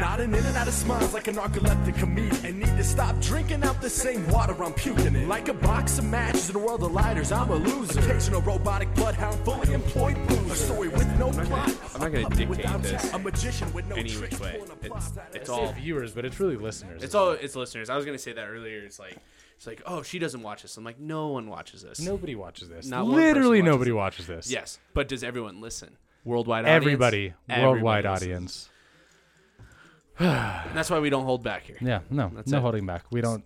Nodding in and out of smiles like a narcoleptic comedian. And need to stop drinking out the same water I'm puking in. Like a box of matches in a world of lighters, I'm a loser. Occasional robotic bloodhound, fully employed boozer. A story with no plot. I'm not gonna a puppet dictate without this talent, A magician with no any tricks, which way. pulling a It's, plot. it's all viewers, but it's really listeners. it's all it's listeners. I was gonna say that earlier. It's like it's like oh she doesn't watch this. I'm like no one watches this. Nobody watches this. Not Literally watches nobody it. watches this. Yes, but does everyone listen? Worldwide audience. Everybody, Everybody worldwide listens. audience. And that's why we don't hold back here. Yeah, no, That's no it. holding back. We don't.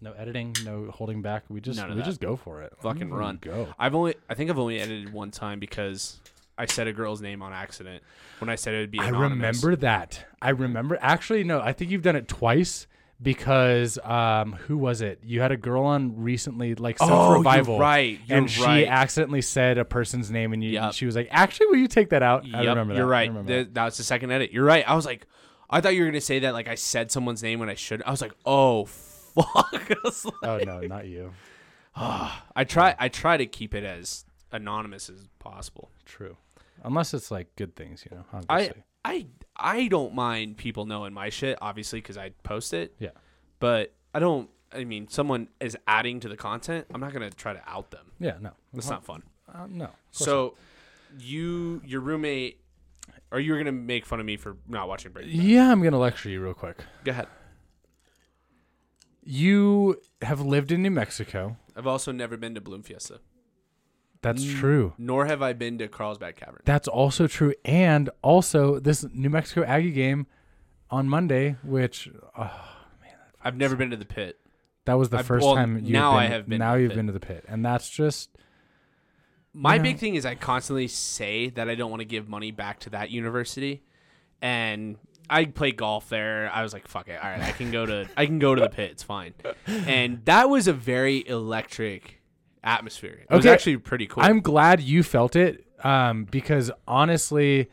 No editing, no holding back. We just None of we that. just go for it. Fucking Mm, run. Go. I've only I think I've only edited one time because I said a girl's name on accident when I said it would be. I Anonymous. remember that. I remember. Actually, no. I think you've done it twice because um, who was it? You had a girl on recently, like self Oh, you're revival, right, you're and she accidentally said a person's name, and you, Yep. she was like, "Actually, will you take that out?" I Yep, remember that. You're I right. remember Th- that. that was the second edit. You're right. I was like, I thought you were gonna say that like I said someone's name when I should. I was like, oh fuck. Like- Oh no, not you. I try. I try to keep it as anonymous as possible. True. Unless it's like good things, you know. I Obviously. I I don't mind people knowing my shit, obviously, because I post it. yeah. But I don't. I mean, someone is adding to the content. I'm not gonna try to out them. Yeah. No. That's not fun. Uh, no. So, you, your roommate, or you were gonna make fun of me for not watching Breaking Bad. Yeah, I'm gonna lecture you real quick. Go ahead. You have lived in New Mexico. I've also never been to Balloon Fiesta, That's true. nor have I been to Carlsbad Cavern. That's also true. And also, this New Mexico Aggie game on Monday, which uh, I've never been to the pit. that was the I've- 1st well, time you now been, I have been to now the you've pit. been to the pit, and that's just My You know- big thing is I constantly say that I don't want to give money back to that university, and I play golf there. I was like, fuck it, all right, I can go to I can go to the pit. It's fine. And that was a very electric atmosphere. It was actually pretty cool. I'm glad you felt it um, because honestly,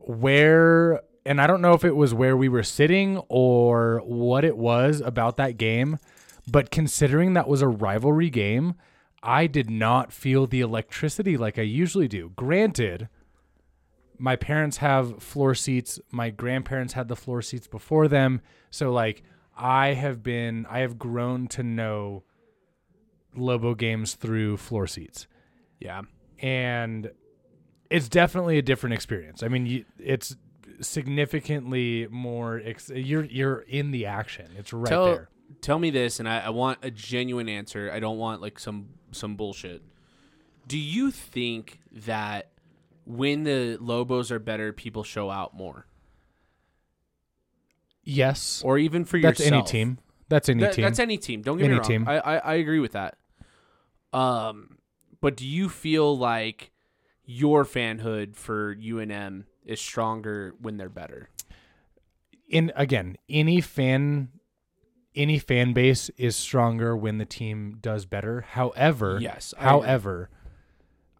where and I don't know if it was where we were sitting or what it was about that game, but considering that was a rivalry game, I did not feel the electricity like I usually do. Granted, my parents have floor seats, my grandparents had the floor seats before them, so like I have been I have grown to know Lobo games through floor seats yeah. and it's definitely a different experience. I mean, you, it's significantly more. Ex- you're you're in the action. It's right tell there. Tell me this, and I, I want a genuine answer. I don't want like some some bullshit. Do you think that when the Lobos are better, people show out more, Yes, or even for that's yourself? any team. That's any That- team. That's any team. Don't get Any me wrong. team. I, I I agree with that. Um, but do you feel like your fanhood for UNM is stronger when they're better? in again, any fan, any fan base is stronger when the team does better. However, Yes, I agree. however,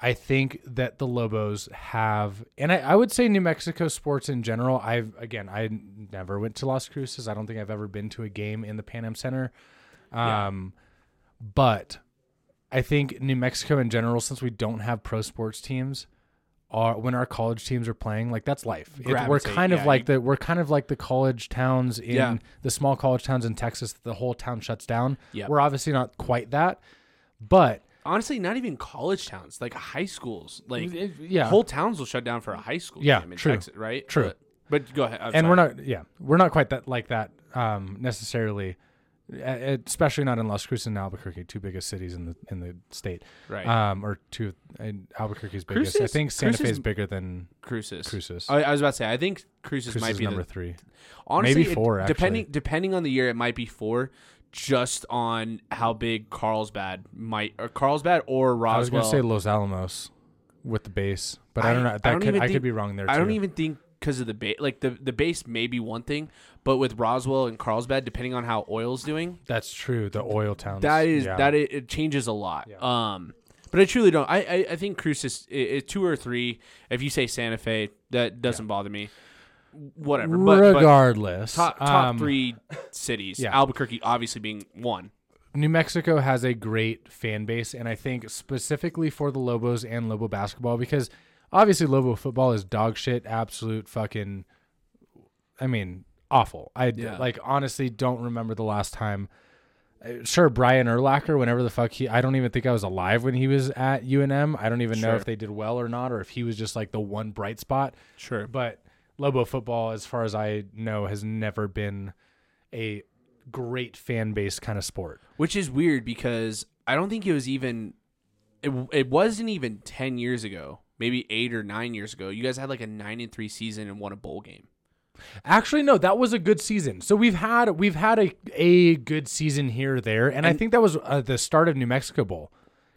I think that the Lobos have, and I, I would say New Mexico sports in general. I've again, I never went to Las Cruces. I don't think I've ever been to a game in the Pan Am Center. Um, but I think New Mexico in general, since we don't have pro sports teams, are when our college teams are playing, like that's life. It- we're kind of yeah, like you- the we're kind of like the college towns in Yeah. the small college towns in Texas. The whole town shuts down. Yep. We're obviously not quite that, but Honestly, not even college towns, like high schools, like It- yeah. whole towns will shut down for a high school Yeah, game in true. Texas, right? True. But, but go ahead. I'm and sorry. we're not yeah we're not quite that like that um necessarily especially not in Las Cruces and Albuquerque, two biggest cities in the in the state. right. Um, or two in Albuquerque's biggest. I think Santa Fe is bigger than Cruces. Cruces. I, I was about to say. I think Cruces, Cruces might is be number the, three. honestly maybe it- four, actually. Depending depending on the year, it might be four, just on how big Carlsbad might or Carlsbad or Roswell. I was Roswell. gonna say Los Alamos with the base, but I, I- don't know. I don't could even I could be wrong there. I don't even think because of the base. Like the the base may be one thing, but with Roswell and Carlsbad, depending on how oil's doing, That's true. The oil towns. that is yeah. that it, it changes a lot. Yeah. Um, but I truly don't. I I, I think Cruces i i two or three. If you say Santa Fe, that doesn't bother me. Whatever. But, but Regardless, top top um, three cities. yeah. Albuquerque obviously being one. New Mexico has a great fan base, and I think specifically for the Lobos and Lobo basketball, because obviously Lobo football is dog shit, absolute fucking I mean, awful. I Yeah. like honestly don't remember the last time. uh, Sure, Brian Urlacher, whenever the fuck he, I don't even think I was alive when he was at UNM. I don't even know if they did well or not, or if he was just like the one bright spot. Sure. But Lobo football, as far as I know, has never been a great fan base kind of sport. Which is weird because I don't think it was even it, it wasn't even 10 years ago. Maybe 8 or 9 years ago. You guys had like a 9 and 3 season and won a bowl game. Actually, no, that was a good season. So we've had we've had a a good season here there, and, I think that was uh, the start of New Mexico Bowl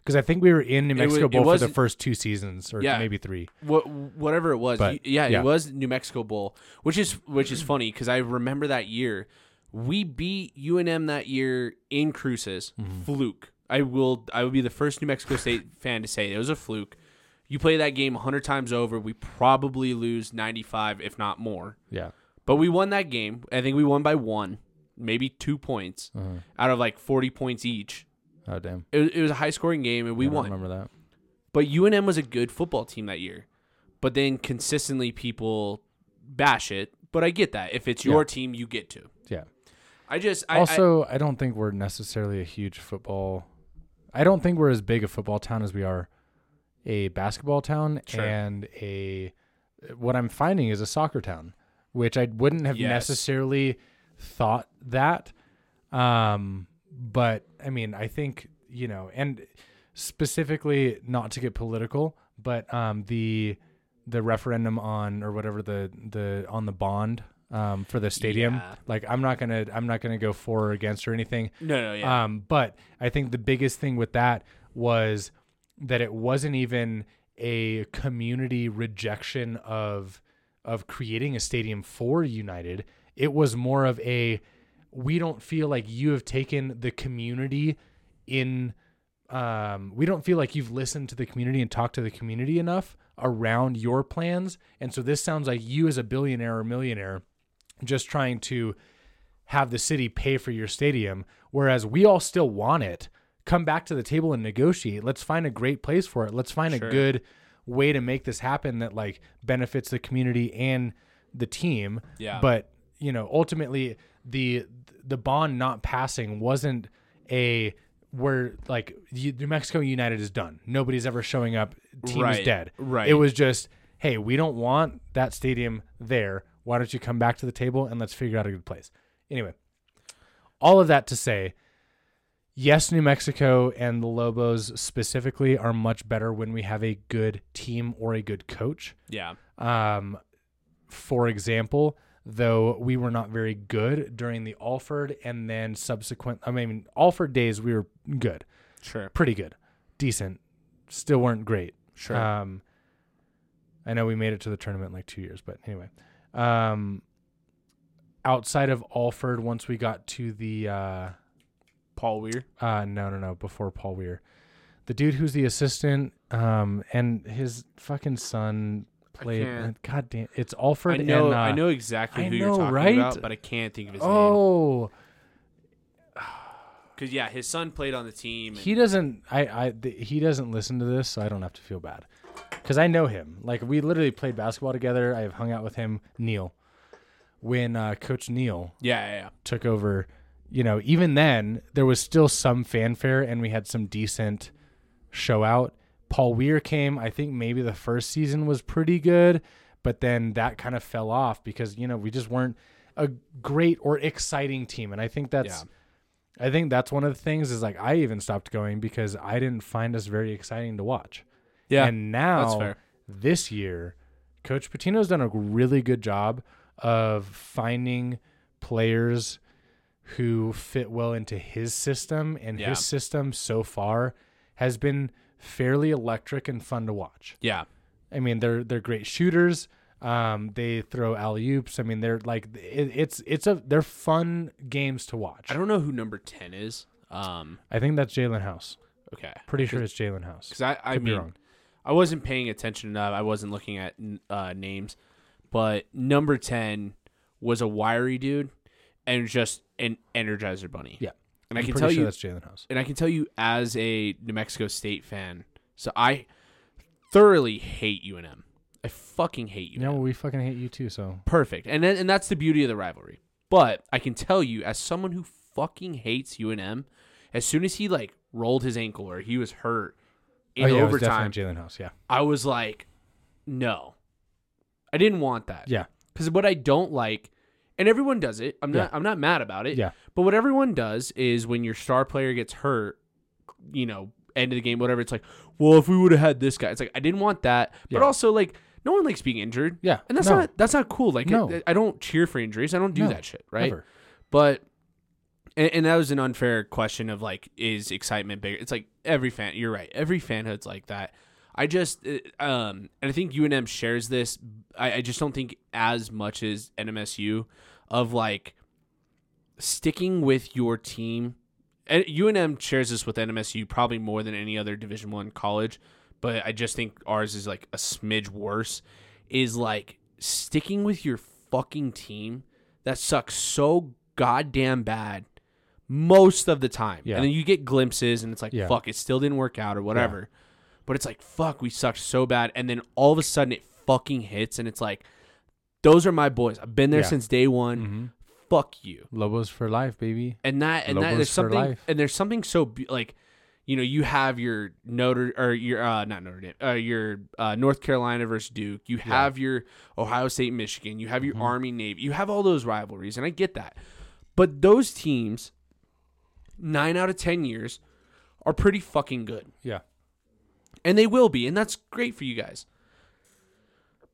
because I think we were in New Mexico it Bowl for the first two seasons or Yeah. maybe three. What whatever it was. But, yeah, yeah. it was New Mexico Bowl, which is which is funny cuz I remember that year we beat UNM that year in Cruces. Mm-hmm. Fluke. I will I would be the first New Mexico State fan to say it was a fluke. You play that game 100 times over, we probably lose 95 if not more. Yeah, But we won that game. I think we won by one, maybe two points Uh-huh. out of like 40 points each. oh damn, It was, it was a high scoring game and we I don't won. Remember that? But UNM was a good football team that year. But then consistently people bash it. But I get that. If it's your Yeah. team, you get to. Yeah. I just I, also, I, don't think we're necessarily a huge football. I don't think we're as big a football town as we are a basketball town Sure. and a. What I'm finding is a soccer town, which I wouldn't have Yes. necessarily thought that. Um, but I mean, I think you know, and specifically, not to get political, but um, the the referendum on or whatever the the on the bond um, for the stadium. Yeah. Like, I'm not gonna I'm not gonna go for or against or anything. no no yeah. Um, but I think the biggest thing with that was that it wasn't even a community rejection of of creating a stadium for United. It was more of a we don't feel like you have taken the community in um, we don't feel like you've listened to the community and talked to the community enough around your plans. And so this sounds like you as a billionaire or millionaire just trying to have the city pay for your stadium, whereas we all still want it. Come back to the table and negotiate. Let's find a great place for it. Let's find Sure. a good way to make this happen that like benefits the community and the team. Yeah. But you know, ultimately, the the bond not passing wasn't a where like New Mexico United is done. Nobody's ever showing up. Team is dead. right. It was just, hey, we don't want that stadium there. Why don't you come back to the table and let's figure out a good place? Anyway, all of that to say, yes, New Mexico and the Lobos specifically are much better when we have a good team or a good coach. yeah. Um, for example, though we were not very good during the Alford and then subsequent, I mean, Alford days we were good, Sure. pretty good, decent, still weren't great. Sure. Um, I know we made it to the tournament in like two years, but anyway, um, outside of Alford, once we got to the uh, Paul Weir. uh, no, no, no, before Paul Weir, the dude who's the assistant, um, and his fucking son played. can't- God damn, it's Alford. I know and, uh, I know exactly I who know, you're talking right? about, but I can't think of his name. Oh, Cuz yeah, his son played on the team. and- he doesn't. I, I, th- he doesn't listen to this, so I don't have to feel bad, because I know him. Like we literally played basketball together. I have hung out with him, Neal, when uh, Coach Neal yeah, yeah, yeah. took over, you know, even then there was still some fanfare and we had some decent show out. Paul Weir came, I think maybe the first season was pretty good, but then that kind of fell off because, you know, we just weren't a great or exciting team. And I think that's I think that's one of the things is like I even stopped going because I didn't find us very exciting to watch. Yeah. And now this year, Coach Pitino's done a really good job of finding players who fit well into his system, and Yeah. his system so far has been fairly electric and fun to watch. Yeah. I mean, they're they're great shooters. Um, they throw alley oops. I mean, they're like it, it's it's a they're fun games to watch. I don't know who number 10 is. Um I think that's Jaelen House. okay. Pretty sure it's Jaelen House. Cuz I I Could be mean wrong. I wasn't paying attention enough. I wasn't looking at uh, names, but number ten was a wiry dude and just an Energizer Bunny. Yeah. and I I'm can pretty tell sure you, that's Jaelen House. and I can tell you as a New Mexico State fan, so I thoroughly hate UNM. I fucking hate UNM. Yeah, well, we fucking hate you too. So Perfect. And then, and that's the beauty of the rivalry. But I can tell you, as someone who fucking hates UNM, as soon as he like rolled his ankle or he was hurt in oh, yeah, it was overtime, definitely Jaelen House. Yeah, I was like, no, I didn't want that. yeah, Because what I don't like, and everyone does it. I'm not. Yeah. I'm not mad about it. yeah, But what everyone does is when your star player gets hurt, you know, end of the game, whatever. It's like, well, if we would have had this guy, it's like I didn't want that. But also, like, no one likes being injured. yeah. And that's no, not that's not cool. Like No. I, I don't cheer for injuries. I don't do No, that shit, right? never. But and, and that was an unfair question of like, is excitement bigger? It's like every fan. You're right. Every fanhood's like that. I just uh, um and I think UNM shares this. I, I just don't think as much as NMSU of like sticking with your team. And UNM shares this with NMSU probably more than any other Division One college, but I just think ours is like a smidge worse. Is like sticking with your fucking team that sucks so goddamn bad most of the time. Yeah. And then you get glimpses and it's like, Yeah. fuck, it still didn't work out or whatever. But it's like, fuck, we sucked so bad. And then all of a sudden it fucking hits and it's like, those are my boys. I've been there Yeah. since day one. hmm Fuck you. Lobos for life, baby. And that and that Lobos there's for something life. and there's something so be- like you know, you have your Notre or your uh not Notre Dame, uh your uh North Carolina versus Duke. You have your Ohio State, Michigan. You have Mm-hmm. your Army, Navy. You have all those rivalries, and I get that. But those teams, nine out of ten years, are pretty fucking good, Yeah, and they will be, and that's great for you guys.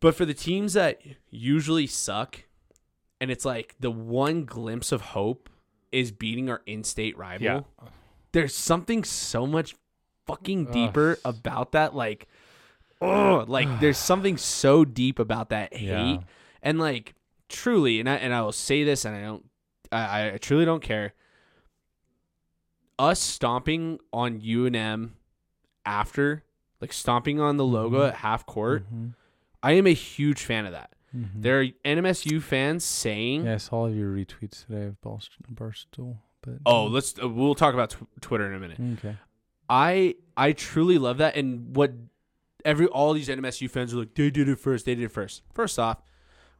But for the teams that usually suck, and it's like the one glimpse of hope is beating our in-state rival yeah. there's something so much fucking deeper about that like oh like there's something so deep about that hate Yeah. and like truly and I and I will say this and I don't I, I truly don't care us stomping on UNM after like stomping on the logo Mhm. at half court Mhm. I am a huge fan of that Mhm. there are NMSU fans saying Yeah, I saw all of your retweets today of Barst- Barstool. But oh let's uh, we'll talk about tw- Twitter in a minute okay. I I truly love that, and what every all these NMSU fans are like, they did it first, they did it first. First off,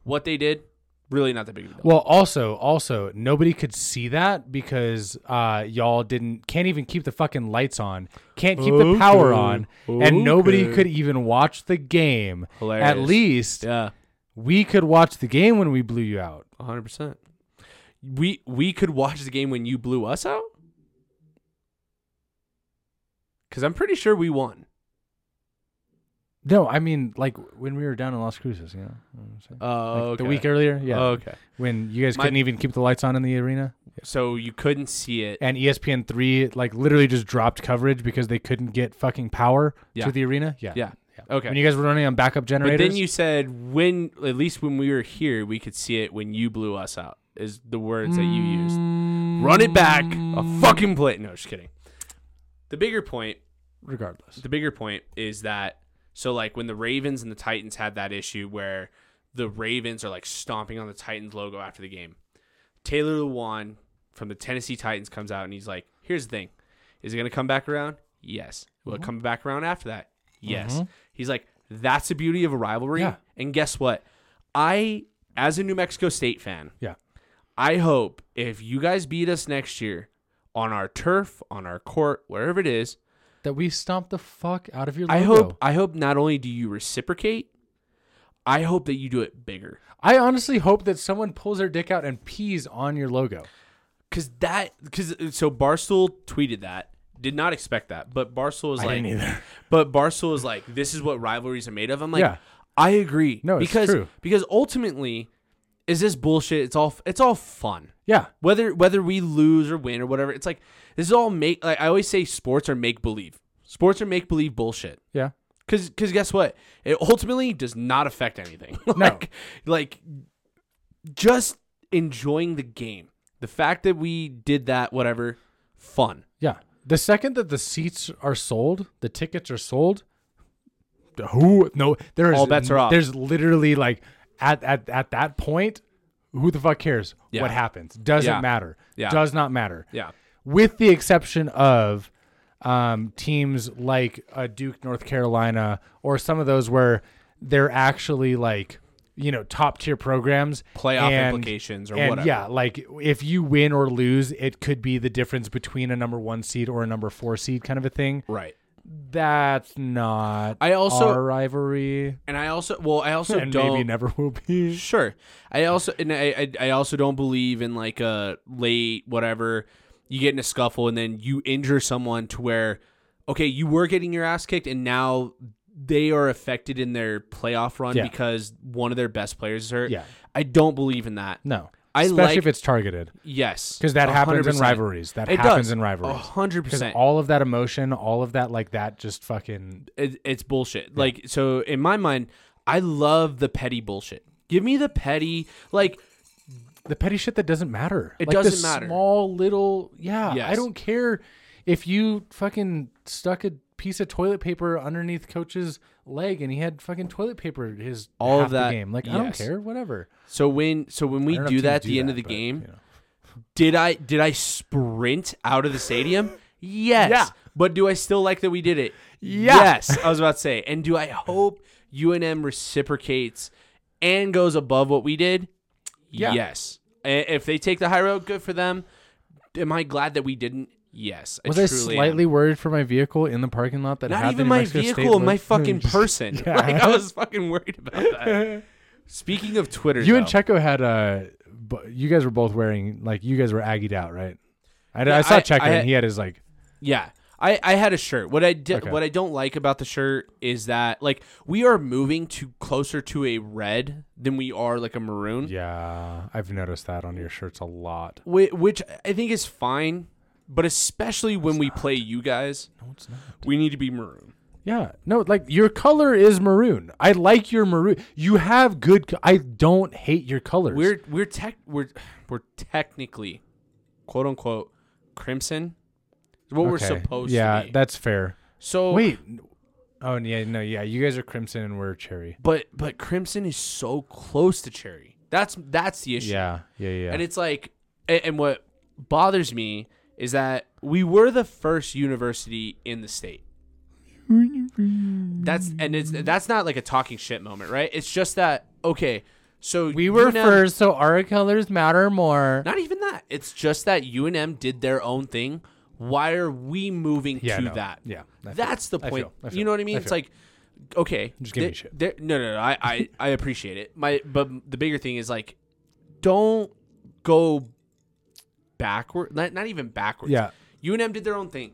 what they did, really not that big of a deal. Well, also, also, nobody could see that because uh, y'all didn't can't even keep the fucking lights on, can't keep the power Okay. on, and nobody could even watch the game. At least yeah, we could watch the game when we blew you out. hundred percent. We we could watch the game when you blew us out, because I'm pretty sure we won. No, I mean like when we were down in Las Cruces, you know, you know what I'm saying? Oh, Like, the week earlier. Yeah, oh, okay. when you guys My- couldn't even keep the lights on in the arena, So you couldn't see it. and ESPN three like literally just dropped coverage because they couldn't get fucking power Yeah. to the arena. Yeah, Yeah. yeah. Okay. When you guys were running on backup generators, but then you said when at least when we were here, we could see it when you blew us out. Is the words that you used. Run it back. A fucking play. No, just kidding. The bigger point, regardless. the bigger point is that so like when the Ravens and the Titans had that issue where the Ravens are like stomping on the Titans logo after the game. Taylor Lewan from the Tennessee Titans comes out and he's like, "Here's the thing. Is it going to come back around? Yes. Will it come back around after that? Yes." Mhm. He's like, "That's the beauty of a rivalry." Yeah. And guess what? I as a New Mexico State fan, Yeah. I hope if you guys beat us next year on our turf, on our court, wherever it is, That we stomped the fuck out of your logo. I hope I hope not only do you reciprocate, I hope that you do it bigger. I honestly hope that someone pulls their dick out and pees on your logo. Cause that cause uh, so Barstool tweeted that. Did not expect that. But Barstool was I like didn't either. But Barstool is like, this is what rivalries are made of. I'm like, Yeah. I agree. No, it's because true. because ultimately, is this bullshit? It's all it's all fun. Yeah. Whether whether we lose or win or whatever, it's like this is all make. Like I always say, sports are make believe. Sports are make believe bullshit. Yeah. Cause, cause guess what? It ultimately does not affect anything. like, like just enjoying the game. The fact that we did that, whatever, fun. Yeah. The second that the seats are sold, the tickets are sold. Who? No, there is All bets are off. There's literally like at at at that point, who the fuck cares Yeah. what happens? Doesn't Yeah. matter. Yeah. Does not matter. Yeah. with the exception of um, teams like uh, Duke, North Carolina, or some of those where they're actually like you know top tier programs Playoff and- implications or and whatever. yeah like if you win or lose it could be the difference between a number one seed or a number four seed kind of a thing Right. That's not I also- our rivalry And I also well, I also and don't maybe never will be Sure. I also and I, I I also don't believe in like a late whatever you get in a scuffle and then you injure someone to where okay, you were getting your ass kicked and now they are affected in their playoff run Yeah. because one of their best players is hurt. Yeah. I don't believe in that. no I especially like- if it's targeted Yes. because that happens in rivalries that It happens does. in rivalries hundred percent. all of that emotion all of that like that just fucking it, it's bullshit. Like so in my mind, I love the petty bullshit. Give me the petty like the petty shit that doesn't matter. It Like doesn't matter. Small little yeah. I don't care if you fucking stuck a piece of toilet paper underneath coach's leg and he had fucking toilet paper his All of that, game. Like I don't care. Whatever. so when so when we do that at the end of the but, game, you know. did I did I sprint out of the stadium? Yes. Yeah. But do I still like that we did it? Yeah. Yes. I was about to say. And do I hope UNM reciprocates and goes above what we did? Yeah. Yes. If they take the high road, good for them. Am I glad that we didn't? Yes. Was I truly am. slightly worried for my vehicle in the parking lot that Not even my Mexico vehicle, my fucking person. Yeah. Like I was fucking worried about that. Speaking of Twitter, You and Checo had uh, you guys were both wearing like you guys were aggied out, right? I, Yeah, I saw I- Checo I had- and he had his like Yeah. I, I had a shirt. What I did, Okay. what I don't like about the shirt is that like we are moving to closer to a red than we are like a maroon, yeah. I've noticed that on your shirts a lot. whi- which I think is fine. But especially when we play you guys, No, it's not. we need to be maroon. Yeah, no, like your color is maroon. I like your maroon. You have good. co- I don't hate your colors. We're we're tech we're we're technically, quote unquote, crimson. Is what we're Okay, supposed Yeah, to be. that's fair. so Wait. Oh yeah, no, yeah. You guys are crimson and we're cherry. but but crimson is so close to cherry. That's that's the issue. Yeah, yeah, yeah. And it's like, a- and what bothers me is that we were the first university in the state. That's and it's that's not like a talking shit moment, right? It's just that okay. So we were UNM first, so our colors matter more. Not even that. It's just that UNM did their own thing. Why are we moving Yeah, to no. that? Yeah, I feel- that's the I point. feel- I feel- you know what I mean? I It's like okay, Just give me they- shit. they're- No, no, no. I, I, I appreciate it. My, but the bigger thing is like, don't go backward. Not, not even backwards. Yeah. UNM did their own thing.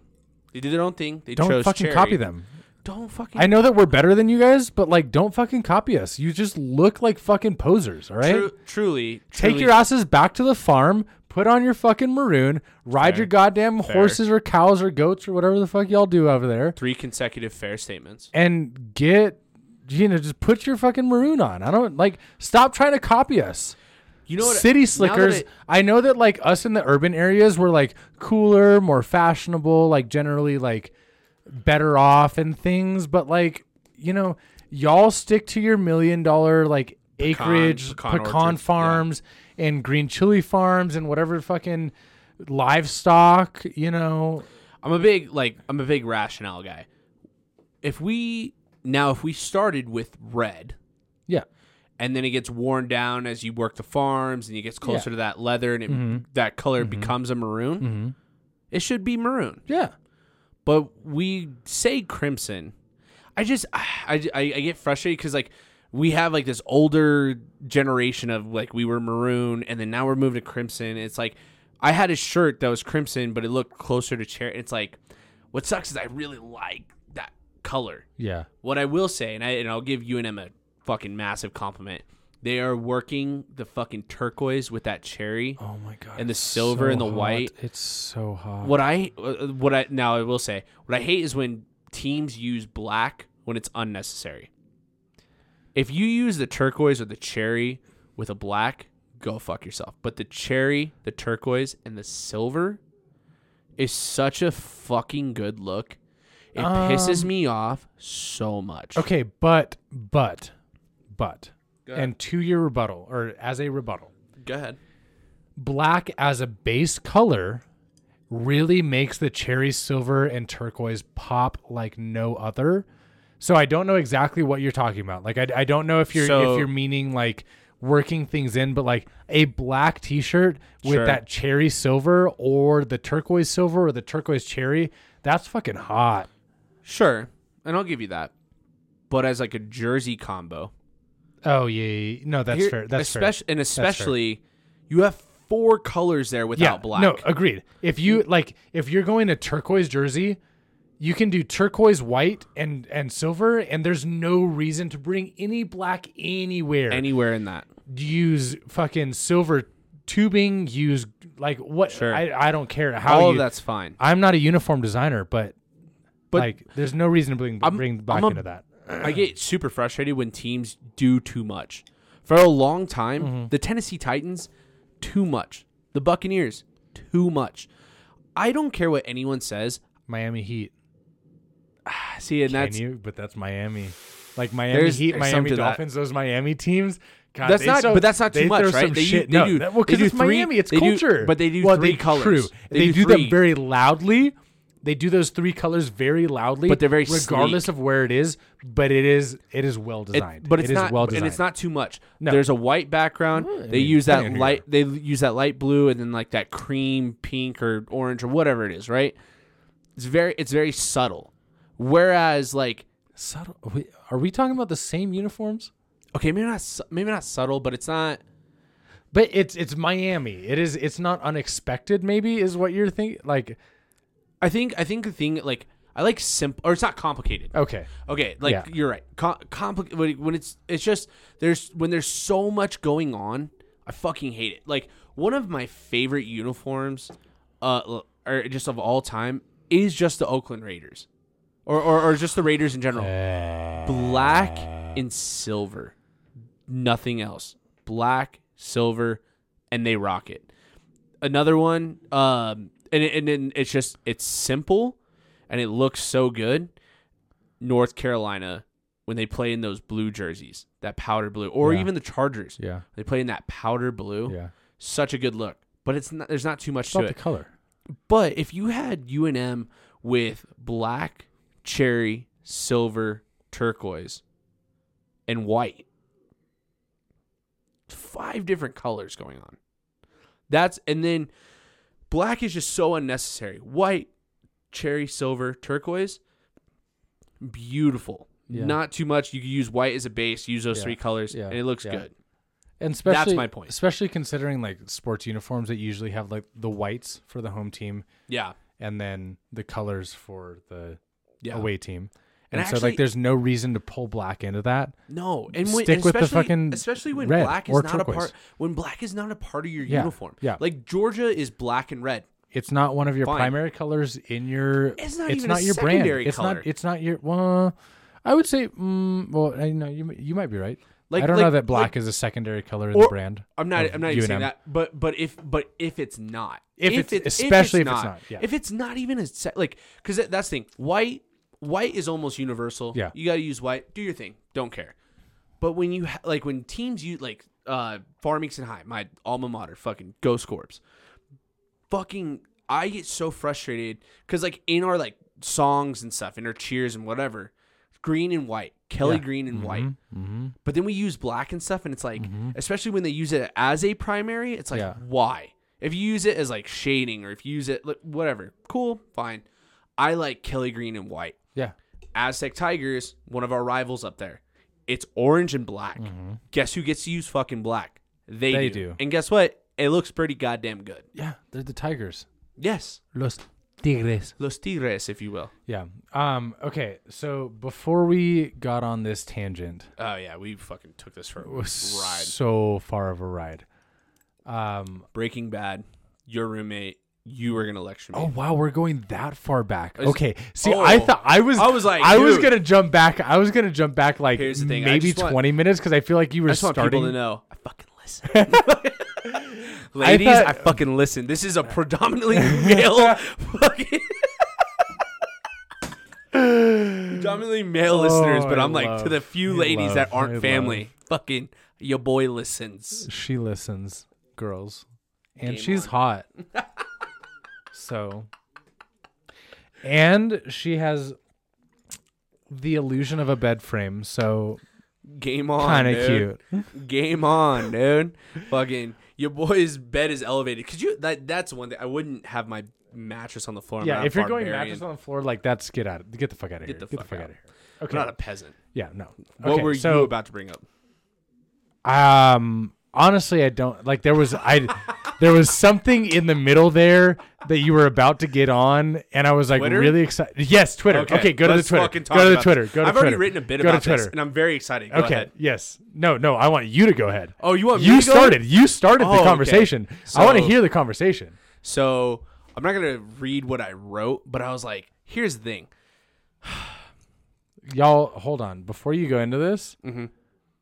They did their own thing. They Don't chose fucking cherry. copy them. Don't fucking. I know that we're better than you guys, but like, don't fucking copy us. You just look like fucking posers. All right. Tru- truly, Take truly- your asses back to the farm. Put on your fucking maroon. Ride Fair. your goddamn Fair. horses or cows or goats or whatever the fuck y'all do over there, three consecutive fair statements. and get you know just put your fucking maroon on. I don't like stop trying to copy us. You know what? City slickers. it- I know that like us in the urban areas, we're like cooler, more fashionable, like generally like better off and things. But like you know, y'all stick to your million dollar like acreage pecan pecan, orchard, yeah. farms and green chili farms and whatever fucking livestock. You know, I'm a big like I'm a big rationale guy. If we now if we started with red yeah, and then it gets worn down as you work the farms and it gets closer Yeah. to that leather and it, Mm-hmm. that color becomes a maroon, it should be maroon. yeah. But we say crimson. I just I, I, I get frustrated because like we have like this older generation of like we were maroon and then now we're moving to crimson. It's like I had a shirt that was crimson, but it looked closer to cherry. It's like what sucks is I really like that color. Yeah. What I will say, and I and I'll give you UNM a fucking massive compliment. They are working the fucking turquoise with that cherry. Oh my god. And the silver and the hot. white. It's so hot. What I uh, what I now I will say what I hate is when teams use black when it's unnecessary. If you use the turquoise or the cherry with a black, go fuck yourself. But the cherry, the turquoise, and the silver is such a fucking good look. It pisses Um, me off so much. Okay, but but but and to your rebuttal or as a rebuttal, Go ahead. black as a base color really makes the cherry silver and turquoise pop like no other. So I don't know exactly what you're talking about. Like I, I don't know if you're So- if you're meaning like working things in, but like a black T-shirt with Sure. that cherry silver or the turquoise silver or the turquoise cherry, that's fucking hot. Sure, and I'll give you that. But as like a jersey combo, Oh yeah, yeah, yeah. no, that's here- fair. That's fair. and especially you have four colors there without black. No, agreed. If you like, if you're going to turquoise jersey, you can do turquoise, white, and and silver, and there's no reason to bring any black anywhere. anywhere in that. use fucking silver tubing. Use like what? Sure. I I don't care how All you. that's fine. I'm not a uniform designer, but But like, there's no reason to bring I'm- bring black I'm a- into that. I get super frustrated when teams do too much. For a long time, Mm-hmm. the Tennessee Titans, too much. The Buccaneers, too much. I don't care what anyone says. Miami Heat. See, and Can that's you? But that's Miami. Like Miami There's- Heat, there's Miami. Dolphins. Those Miami teams. God, That's not- so- but that's not too much, right? They shit. they no, do- that, well, because it's three- Miami. It's they do- culture. but they do well, three they, colors. True. They They, do do, them very loudly. They do those three colors very loudly, But they're very regardless sleek. of where it is. But it is it is well it- designed. but it's It is not well designed. and it's not too much. No. There's a white background. Well, they mean, use that depending on who light they use that light blue and then like that cream pink or orange or whatever it is, right? It's very it's very subtle. Whereas like subtle. Are we, are we talking about the same uniforms? okay, maybe not maybe not subtle, but it's not But it's it's Miami. It is. It's not unexpected. Maybe is what you're thinking. Like I think I think the thing like I like simple or it's not complicated. okay, Okay, like Yeah. you're right. Com- compli- when when it's it's just there's when there's so much going on, I fucking hate it. Like one of my favorite uniforms, uh, or just of all time, is just the Oakland Raiders, or or, or just the Raiders in general. Black and silver, nothing else. Black, silver, and they rock it. Another one, um, and it, and then it's just it's simple, and it looks so good. North Carolina when they play in those blue jerseys, that powder blue, or Yeah. even the Chargers, yeah, they play in that powder blue. yeah. Such a good look, but it's not, there's not too much It's to about it. the color. But if you had UNM with black, cherry, silver, turquoise, and white, five different colors going on. That's and then black is just so unnecessary. White, cherry, silver, turquoise, beautiful. Yeah. Not too much. You can use white as a base. Use those Yeah. three colors, Yeah. and it looks Yeah. good. And especially my point. Especially considering like sports uniforms that usually have like the whites for the home team Yeah, and then the colors for the yeah. away team. And, And so like there's no reason to pull black into that. No, and when, Stick and with the fucking especially when black is not a part when black is not a part of your Yeah, uniform. yeah. like Georgia is black and red. It's not one of your Fine. primary colors in your It's not it's even not your brand. secondary It's color. not it's not your well I would say mm, well I know you you might be right. Like I don't like, know that black like- is a secondary color in the brand. I'm not. I'm not even saying that. But but if but if it's not, If it's- especially if it's not, yeah. if it's not even a se- like because that's the thing. White white is almost universal. Yeah. you got to use white. Do your thing. Don't care. But when you ha- like when teams use like uh Farmington High, my alma mater, fucking go Corps. Fucking, I get so frustrated because like in our like songs and stuff, in our cheers and whatever, green and white, Kelly Yeah. green and white. Mm-hmm. But then we use black and stuff, and it's like, especially when they use it as a primary, it's like, Yeah. why? If you use it as like shading, or if you use it, like, whatever, cool, fine. I like Kelly green and white. Yeah. Aztec Tigers, one of our rivals up there, it's orange and black. Guess who gets to use fucking black? They, Mm-hmm. They do. do. And guess what? It looks pretty goddamn good. Yeah, they're the Tigers. Yes, Los Tigres. Los Tigres, if you will. Yeah. Um okay, so before we got on this tangent, Oh yeah, we fucking took this for a ride. so far of a ride. Um Breaking Bad, your roommate, you were gonna lecture me. Oh wow, we're going that far back. Is- Okay. See, Oh. I thought I was I was like, I was going to jump back. I was going to jump back like Here's the thing, maybe just want- 20 minutes cuz I feel like you were I just want starting people to know. I fucking listen. Ladies, thought- I, fucking listen. This is a predominantly male fucking predominantly male Oh, listeners, but I I'm like love- to the few I ladies that aren't I family. Fucking your boy listens. she listens, girls. And Game she's on. hot. So and she has the illusion of a bed frame, so Game on, kind of cute. Game on, dude. Fucking your boy's bed is elevated. Cause you that that's one thing I wouldn't have my mattress on the floor. I'm Yeah, if you're going barbarian. mattress on the floor like that's get out. of, Get the fuck out of here. Get here. the fuck out. out of here. I'm Okay. not a peasant. yeah, no. What Okay, were so, you about to bring up? Um, honestly, I don't like. There was I, there was something in the middle there that you were about to get on, and I was like Twitter? really excited. Yes, Twitter. Okay, go to the Twitter. Go to the Twitter. this. Go to I've already written a bit Go about this, Twitter. and I'm very excited. Go okay. ahead. Yes. No. No. I want you to go ahead. Oh, you want me You go? started. You started Oh, the okay. conversation. I want to hear the conversation. So I'm not gonna read what I wrote, but I was like, here's the thing. Y'all, hold on. Before you go into this, Mhm.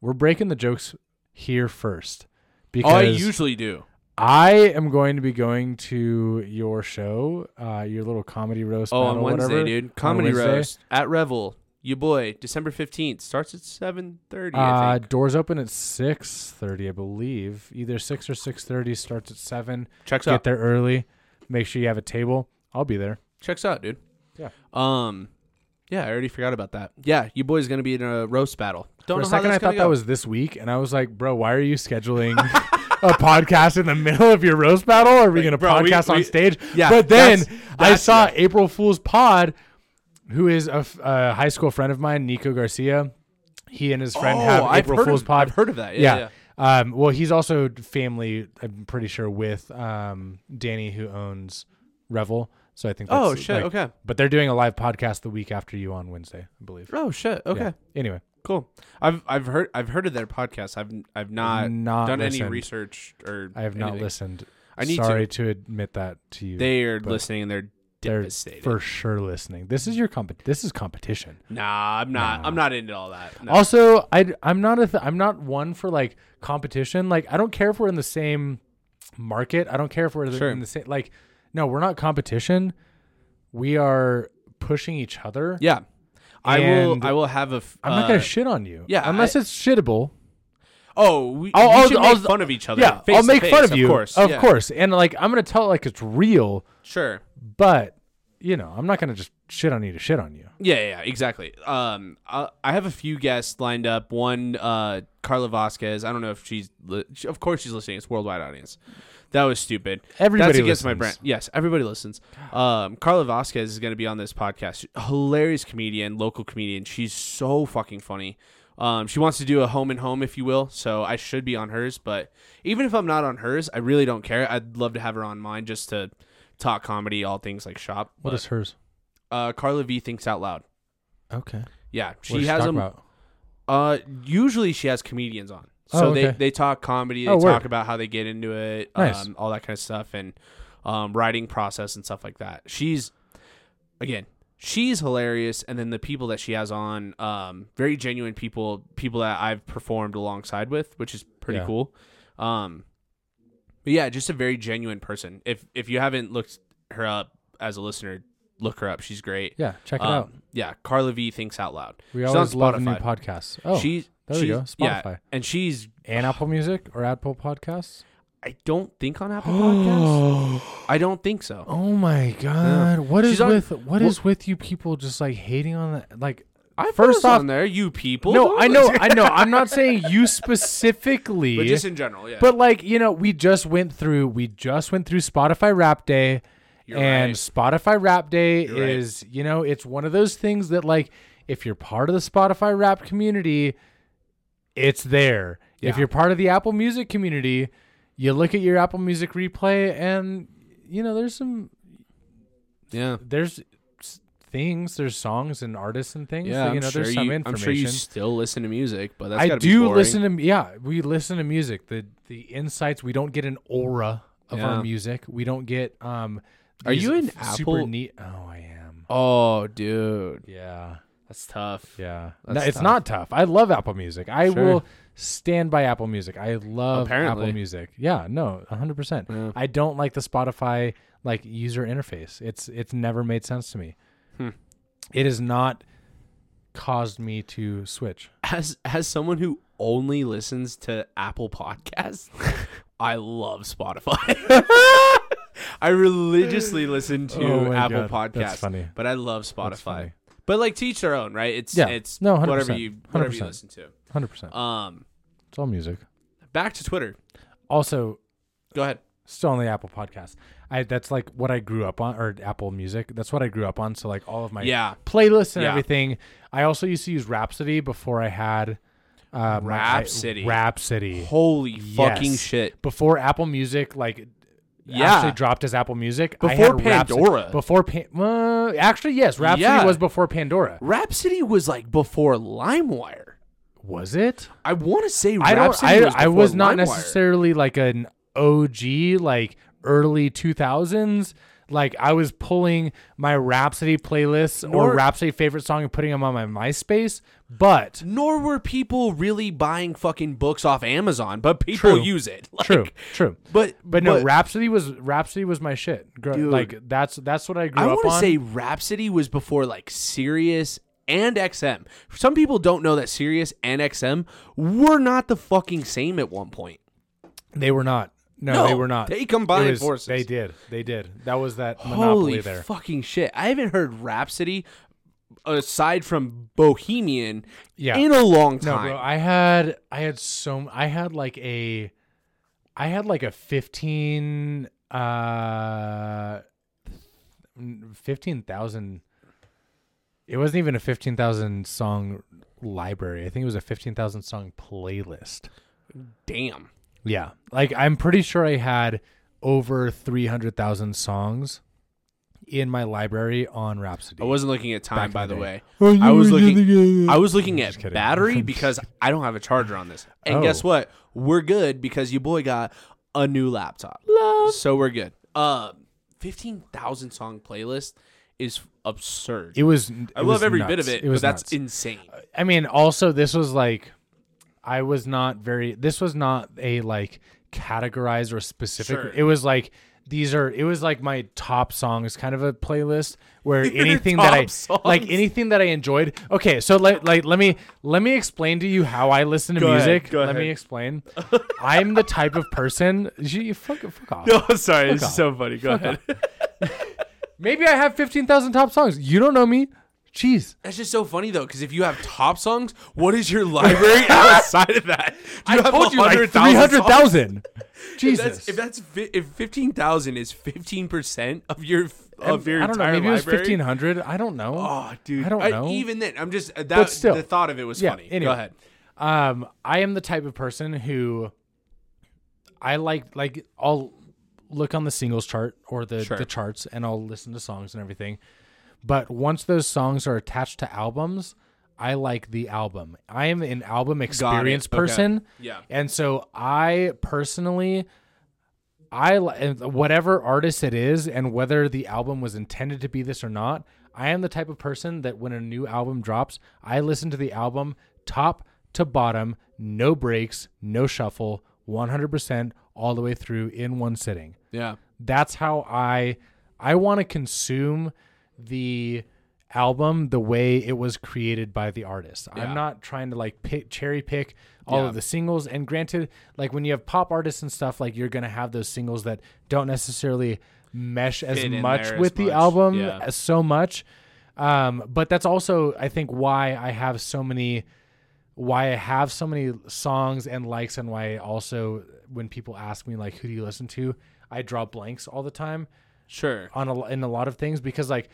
we're breaking the jokes here first Oh, because I usually do. I am going to be going to your show, uh, your little comedy roast. Oh, on Wednesday, whatever, dude. Comedy roast at Revel. You boy, December fifteenth starts at seven thirty. Uh, doors open at six thirty, I believe. Either six or six thirty. Starts at seven. Checks Get out. there early. Make sure you have a table. I'll be there. Checks out, dude. Yeah. Um. Yeah, I already forgot about that. Yeah, you boy's gonna be in a roast battle. Don't For a know how second, I that's thought gonna that go. was this week, and I was like, "Bro, why are you scheduling a podcast in the middle of your roast battle? Are we Like, going to bro, we- podcast on we- stage?" Yeah, But then that's- I that's saw. April Fool's Pod, who is a, f- a high school friend of mine, Nico Garcia. He and his friend oh, have I've April heard Fool's of, Pod. I've heard of that. Yeah. yeah. yeah. Um, well, he's also family. I'm pretty sure with um, Danny, who owns Revel. So I think. Oh, that's, Oh shit. like- okay. But they're doing a live podcast the week after you on Wednesday, I believe. Oh shit. Okay. Yeah. Anyway, Cool. I've I've heard I've heard of their podcast. I've I've not, not done any research or I have not listened. I need Sorry to. admit that to you. They are listening and they're They're for sure listening. This is your comp. This is competition. nah, I'm not. Nah. I'm not into all that. No. Also, I I'm not a th- I'm not one for like competition. Like I don't care if we're in the same market. I don't care if we're Sure. in the same. Like no, we're not competition. We are pushing each other. yeah. I will. I will have a. f- I'm not gonna uh, shit on you. yeah, unless I- it's shittable. Oh, we, I'll- we I'll- should I'll- make fun of each other. Yeah, I'll make face, fun of you, Of course. of yeah. course, and like I'm gonna tell it like it's real. Sure. But you know, I'm not gonna just shit on you to shit on you. Yeah, yeah, exactly. Um, I, I have a few guests lined up. One, uh, Carla Vasquez. I don't know if she's. Li- of course, she's listening. It's worldwide audience. That was stupid. Everybody That's against my brand. Yes, everybody listens. Um, Carla Vasquez is going to be on this podcast. Hilarious comedian, local comedian. She's so fucking funny. Um, she wants to do a home and home, if you will. So I should be on hers. But even if I'm not on hers, I really don't care. I'd love to have her on mine just to talk comedy, all things like shop. What But, is hers? uh, Carla V thinks out loud. Okay. Yeah, she has them. about? Uh, usually she has comedians on, so they okay. they talk comedy. They Oh, word. talk about how they get into it, Nice. um, all that kind of stuff, and um, writing process and stuff like that. She's again, she's hilarious, and then the people that she has on, um, very genuine people, people that I've performed alongside with, which is pretty Yeah. cool. Um, but yeah, just a very genuine person. If if you haven't looked her up as a listener, look her up. She's great. Yeah, check it Um, out. Yeah, Carla V thinks out loud. We she's always love new podcasts. Oh, she's there we go. she's- yeah, Spotify. and she's and Apple Music or Apple Podcasts. I don't think on Apple Podcasts. I don't think so. Oh my god! What is She's on- with what is well- with you people just like hating on that? Like, I first off- on there, you people. no, I know. I know. I'm not saying you specifically, but just in general, yeah. but like you know, we just went through we just went through Spotify Wrapped Day, You're and right. Spotify Wrapped Day You're right. is you know it's one of those things that like if you're part of the Spotify Wrapped community, it's there. If you're part of the Apple Music community, you look at your Apple Music replay and you know there's some yeah, there's things, there's songs and artists and things. yeah. that, you I'm know, sure there's some you. I'm sure you still listen to music, but that's I do listen to yeah, we listen to music. The the insights we don't get an aura of Yeah. our music. We don't get um. Are you an Apple- neat? Oh, I am. Oh, dude, Yeah, that's tough. yeah. That's No, it's tough. not tough. I love Apple Music. I Sure. will stand by Apple Music. I love Apparently. Apple Music. Yeah, no, hundred percent. Yeah. I don't like the Spotify like user interface. It's it's never made sense to me. Hmm. It has not caused me to switch. As as someone who only listens to Apple Podcasts, I love Spotify. I religiously listen to Oh Apple God, Podcasts, that's funny. but I love Spotify. But like teach their own, right? It's Yeah. it's No, 100%. whatever you whatever you 100%. listen to. Hundred percent. Um, It's all music. back to Twitter. Also, Go ahead. still on the Apple podcast. I that's like what I grew up on, or Apple Music. That's what I grew up on. So like all of my Yeah. playlists and Yeah. everything. I also used to use Rhapsody before I had uh, my- I- Rhapsody. Rhapsody. Holy fucking shit! Before Apple Music, like Yeah. actually dropped as Apple Music. I Before had Rhapsody- Pandora. Before Pan- uh, actually, yes, Rhapsody Yeah. was before Pandora. Rhapsody was like before LimeWire. Was it? I want to say I don't. Rhapsody I was I was not LimeWire. necessarily like an OG, like early two thousands. Like I was pulling my Rhapsody playlists Nor- or Rhapsody favorite song and putting them on my MySpace. But Nor were people really buying fucking books off Amazon, but people True. use it. Like, true, true. But But no, Rhapsody was Rhapsody was my shit. Gr- Dude. like that's that's what I grew I up want to say Rhapsody was before like Sirius and XM. Some people don't know that Sirius and XM were not the fucking same at one point. they were not. No, No, they were not. they combined was- forces. They did. They did. That was that monopoly Holy there. fucking shit! I haven't heard Rhapsody aside from Bohemian Yeah. in a long No, time. bro. I had I had so I had like a I had like a 15 uh 15,000 It wasn't even a 15,000 song library. I think it was a 15,000 song playlist. Damn. Yeah. Like I'm pretty sure I had over 300,000 songs in my library on Rhapsody. I wasn't looking at time, Back by the the, way. I was looking. I was looking at kidding. battery because I don't have a charger on this. And Oh. guess what? We're good because you boy got a new laptop. Love. So we're good. Uh, fifteen thousand song playlist is absurd. It was I love was every nuts. bit of it, It was but that's nuts. insane. I mean, also this was like, I was not very. This was not a like categorized or specific. Sure. It was like these are. It was like my top songs, kind of a playlist where anything that I top songs. like, anything that I enjoyed. Okay, so like, like let me let me explain to you how I listen to Go ahead, music. go let me explain. I'm the type of person. You, you fuck, fuck off. No, sorry, this Fuck is so funny. Go ahead. Maybe I have fifteen thousand top songs. You don't know me. Jeez. That's just so funny though, because if you have top songs, what is your library outside of that? Do you I told you like 100,000 three hundred songs? Thousand. If Jesus. that's if that's if fifteen thousand is fifteen percent of your of your I don't know. Maybe it was fifteen hundred. I don't know. Oh, dude, I don't know. even then, I'm just that. still. the thought of it was Yeah, funny. anyway. Go ahead. Um, I am the type of person who I like like I'll look on the singles chart or the Sure. the charts and I'll listen to songs and everything. But once those songs are attached to albums, I like the album. I am an album experience Okay. person. Yeah. And so I personally I whatever artist it is and whether the album was intended to be this or not, I am the type of person that when a new album drops, I listen to the album top to bottom, no breaks, no shuffle, 100% all the way through in one sitting. Yeah. That's how I I want to consume the album the way it was created by the artist. Yeah. I'm not trying to like pick, cherry pick all Yeah. of the singles. And granted, like when you have pop artists and stuff, like you're gonna have those singles that don't necessarily mesh as Fit much there as with the much. album Yeah. as so much. Um, but that's also I think why I have so many why I have so many songs and likes and why I also when people ask me like who do you listen to, I draw blanks all the time Sure. on a, in a lot of things because like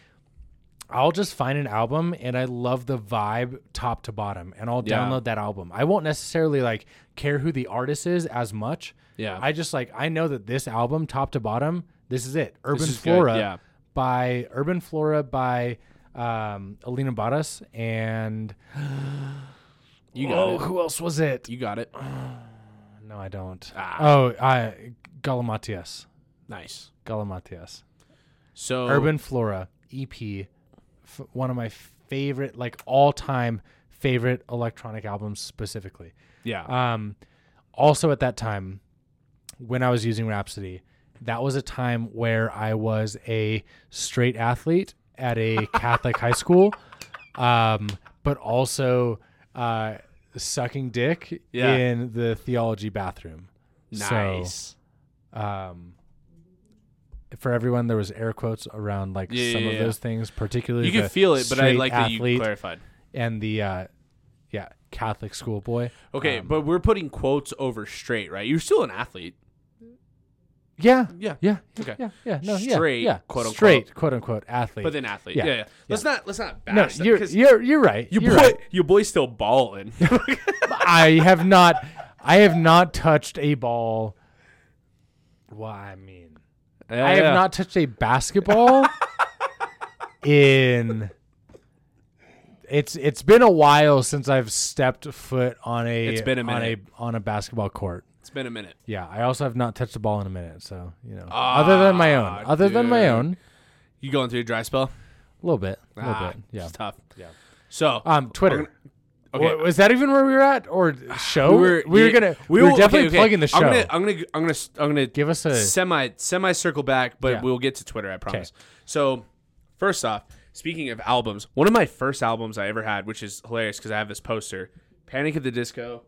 I'll just find an album and I love the vibe top to bottom and I'll Yeah. download that album. I won't necessarily like care who the artist is as much. Yeah. I just like I know that this album top to bottom, this is it. Urban is good, Flora yeah. by Urban Flora by um Alina Baraz and You got oh, it. who else was it? You got it. No, I don't. Ah. Oh, I Galimatias. Nice. Galimatias. So Urban Flora EP, f- one of my favorite, like all time favorite electronic albums specifically. Yeah. Um, also at that time, when I was using Rhapsody, that was a time where I was a straight athlete at a Catholic high school, um, but also uh, sucking dick Yeah. in the theology bathroom. nice. So, um, for everyone, there was air quotes around like Yeah, some yeah, of yeah. those things, particularly You the can feel it, but I straight like that you athlete clarified. and the uh, yeah Catholic schoolboy. Okay, Um, but we're putting quotes over straight, right? You're still an athlete. Yeah, Yeah. yeah, Okay. yeah, yeah. No, yeah, Straight, yeah, quote, unquote. straight, quote unquote, athlete. But then athlete. Yeah, Yeah, yeah. Let's not let's not no, bash that, you're 'cause you're you're right. your you're boy right. your boy's still balling. I have not, I have not touched a ball. Well, I mean, I have not touched a basketball in. It's it's been a while since I've stepped foot on a It's been a minute. on a on a basketball court. It's been a minute. Yeah, I also have not touched a ball in a minute. So you know, other than my own, Ah, other than my own, You going through a dry spell? a little bit, a little Ah, bit. Yeah, It's tough. yeah. So Um, Twitter. Okay. Wa- Was that even where we were at, or show? We were, yeah, gonna. We, were will- definitely okay, okay. plugging the show. I'm gonna I'm gonna I'm gonna I'm gonna Give us a semi semi circle back, but Yeah. we'll get to Twitter. I promise. So, first off, speaking of albums, one of my first albums I ever had, which is hilarious because I have this poster, Panic at the Disco,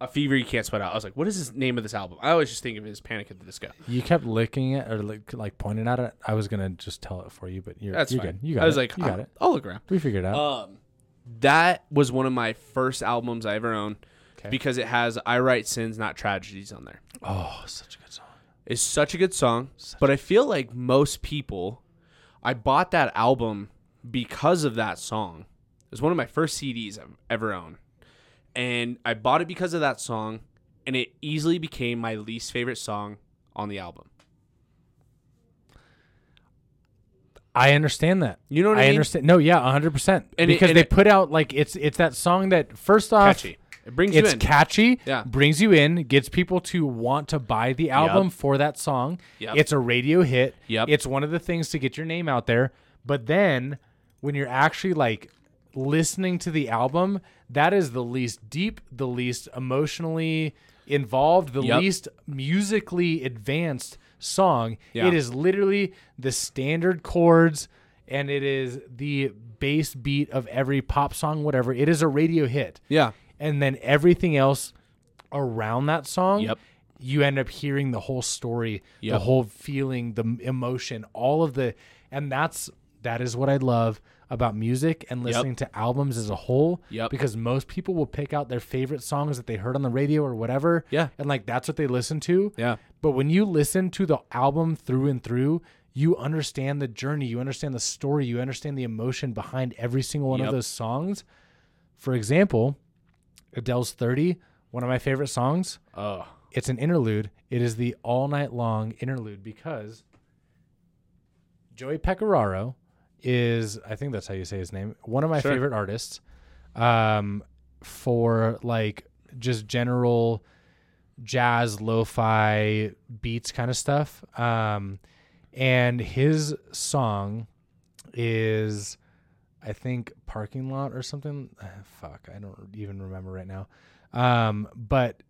A Fever You Can't Sweat Out. I was like, what is the name of this album? I always just think of it as Panic at the Disco. You kept licking it or like, like pointing at it. I was gonna just tell it for you, but you're That's you're fine. good. You got it. I was it. like, you got I'll, it. I'll look around. We figured it out. Um, that was one of my first albums I ever owned Okay. because it has "I Write Sins, Not Tragedies" on there. oh, such a good song. It's such a good song, but I feel like most people, I bought that album because of that song. It was one of my first CDs I've ever owned, and I bought it because of that song, and it easily became my least favorite song on the album. I understand that. You know what I, I mean? understand. No, yeah, hundred percent. And it- Because they it- put out like it's it's that song that first off, Catchy. It brings you in. it's catchy. Yeah. brings you in, gets people to want to buy the album for that song. Yep. It's a radio hit. Yep. It's one of the things to get your name out there. But then when you're actually like listening to the album, that is the least deep, the least emotionally involved, the Yep. least musically advanced song. Yeah. It is literally the standard chords and it is the bass beat of every pop song, whatever. It is a radio hit yeah. and then everything else around that song Yep. you end up hearing the whole story the whole feeling the emotion all of the and that's that is what i love about music and listening to albums as a whole Yep. because most people will pick out their favorite songs that they heard on the radio or whatever Yeah. and like that's what they listen to Yeah. but when you listen to the album through and through you understand the journey you understand the story you understand the emotion behind every single one Yep. of those songs for example Adele's 30, one of my favorite songs. Oh. It's an interlude. It is the all night long interlude because Joey Pecoraro is, I think that's how you say his name, one of my Sure. favorite artists um, for like just general jazz, lo fi beats kind of stuff. Um, and his song is I think parking lot or something. Ah, Fuck, I don't even remember right now. Um, but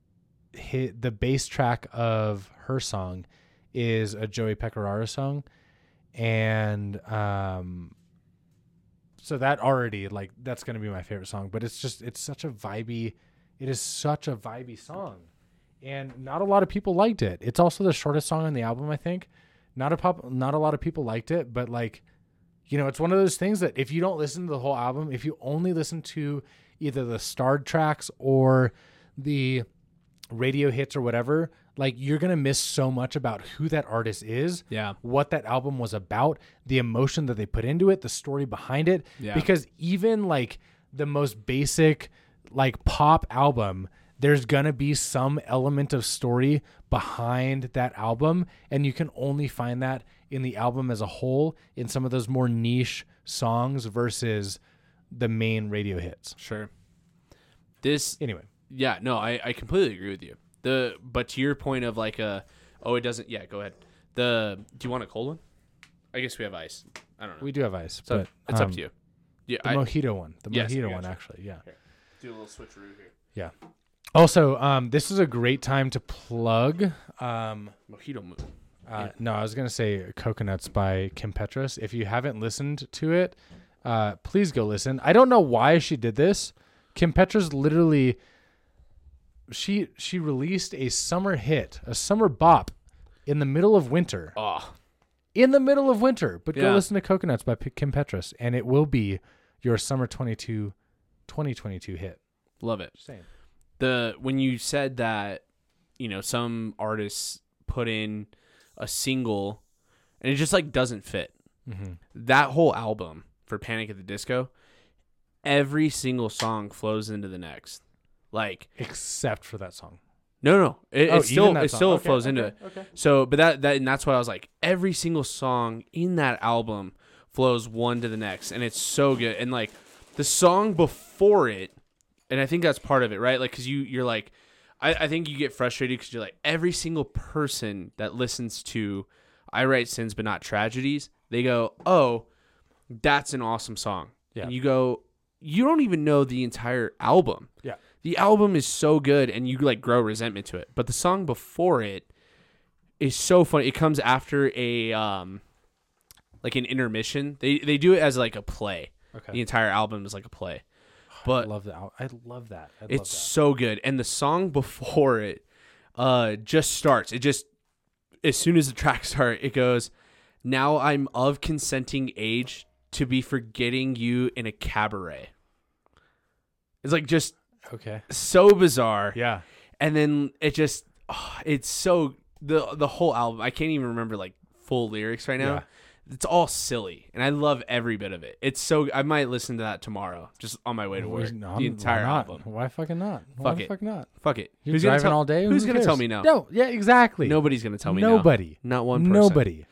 the bass track of her song is a Joey Pecoraro song, and um, so that already like that's gonna be my favorite song. But it's just it's such a vibey. It is such a vibey song, and not a lot of people liked it. It's also the shortest song on the album, I think. Not a pop, not a lot of people liked it, but like you know, it's one of those things that if you don't listen to the whole album, if you only listen to either the starred tracks or the radio hits or whatever, like you're going to miss so much about who that artist is, Yeah. what that album was about, the emotion that they put into it, the story behind it. Yeah. Because even like the most basic like pop album, there's going to be some element of story behind that album and you can only find that in the album as a whole in some of those more niche songs versus the main radio hits. Sure. This Anyway, Yeah, no, I, I completely agree with you. The but to your point of like a oh it doesn't yeah go ahead. The do you want a cold one? I guess we have ice. I don't know. we do have ice, so but it's up um, to you. Yeah, The I mojito one, the Yes, mojito one, actually, yeah, do a little switcheroo here. yeah. Also, um, this is a great time to plug. Um, Mojito moon. uh, No, I was gonna say "Coconuts" by Kim Petras. If you haven't listened to it, uh, please go listen. I don't know why she did this. Kim Petras literally, she she released a summer hit, a summer bop, in the middle of winter. Oh, in the middle of winter. But go Yeah. listen to Coconuts by P- Kim Petras, and it will be your summer 22, 2022 hit. Love it. Same. the when you said that you know some artists put in a single and it just like doesn't fit Mm-hmm. that whole album for panic at the disco every single song flows into the next like Except for that song. no no it, Oh, it still it still Okay, flows into okay, it Okay. so but that that and that's why i was like every single song in that album flows one to the next and it's so good and like the song before it and i think that's part of it right like because you you're like i, I think you get frustrated because you're like every single person that listens to i write sins but not tragedies they go oh that's an awesome song Yeah. and you go you don't even know the entire album Yeah. The album is so good and you like grow resentment to it but the song before it is so funny it comes after a um like an intermission they they do it as like a play Okay. the entire album is like a play But I love that. I love that. I love it's so good and the song before it uh just starts it just as soon as the tracks start it goes now i'm of consenting age to be forgetting you in a cabaret it's like just that. Okay. so bizarre Yeah. and then it just oh, it's so the the whole album i can't even remember like full lyrics right now Yeah. it's all silly and i love every bit of it it's so i might listen to that tomorrow just on my way to work No, the entire why not? album Why fucking not? Why Fuck the it. fuck not? fuck it You're who's gonna driving tell, all day. who's Who gonna tell me no No. Yeah. Exactly. nobody's gonna tell me no. Nobody. not one person Nobody.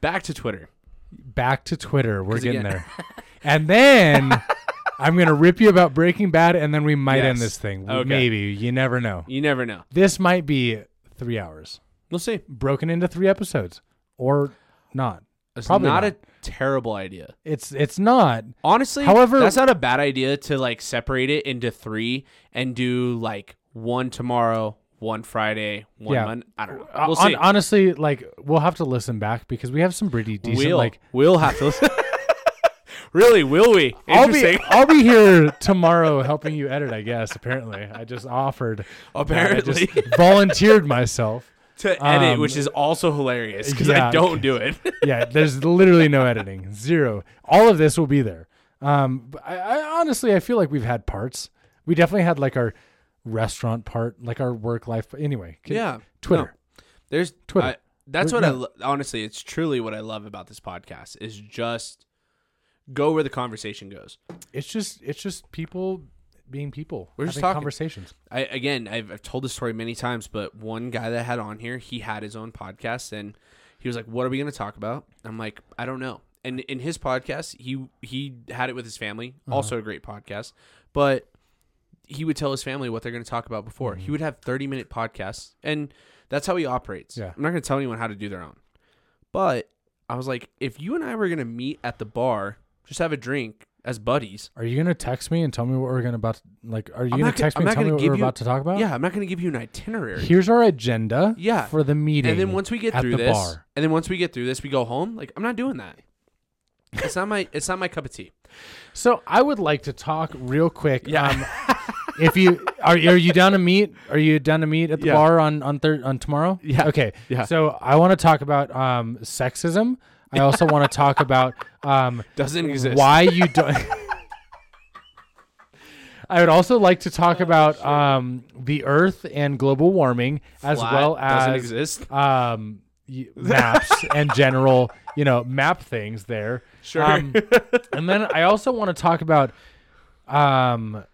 back to twitter Back to Twitter. We're getting again- there. and then I'm gonna rip you about Breaking Bad, and then we might end this thing. Okay. Maybe. You never know. you never know This might be three hours, we'll see broken into three episodes, or not. it's Probably not, a terrible idea It's it's not. honestly However- that's not a bad idea to like separate it into three and do like one tomorrow one friday one Yeah. Monday. i don't know Uh, we'll hon- see honestly, like we'll have to listen back because we have some pretty decent. we'll Like we'll have to listen really will we I'll be I'll be here tomorrow helping you edit. I guess. Apparently, I just offered. that. I Apparently. just volunteered myself. to edit Um, which is also hilarious because yeah. i don't do it Yeah, there's literally no editing, zero. All of this will be there. Um, I, I honestly, I feel like we've had parts. We definitely had like our restaurant part, like our work life. Anyway, yeah Twitter. No. there's Twitter. I- that's We're- what i no. honestly it's truly what i love about this podcast is just go where the conversation goes It's just, it's just people being people. We're just talking. conversations. I again, I've, I've told this story many times, but one guy that I had on here, he had his own podcast, and he was like, "What are we going to talk about?" I'm like, "I don't know." And in his podcast, he he had it with his family, Uh-huh. also a great podcast, but he would tell his family what they're going to talk about before. He would have 30 minute podcasts, and that's how he operates. Mm-hmm. Yeah. I'm not going to tell anyone how to do their own, but I was like, if you and I were going to meet at the bar, just have a drink as buddies. Are you gonna text me and tell me what we're gonna about? Like, are you gonna gonna- text I'm me and tell me what we're you- about to talk about? Yeah, I'm not going to give you an itinerary. Here's our agenda. Yeah. For the meeting. And then once we get through the this, bar. and then once we get through this, we go home. Like I'm not doing that. It's not my. It's not my cup of tea. So I would like to talk real quick. Yeah. Um, if you are, are you down to meet? Are you down to meet at the Yeah. bar on on thir- on tomorrow? Yeah. Okay. Yeah. So I want to talk about um, sexism. I also want to talk about um, Doesn't exist. why you don't. I would also like to talk about um, the Earth and global warming, as Flat well doesn't as exist. um, y- maps and general, you know, map things there. Sure. Um, and then I also want to talk about, um,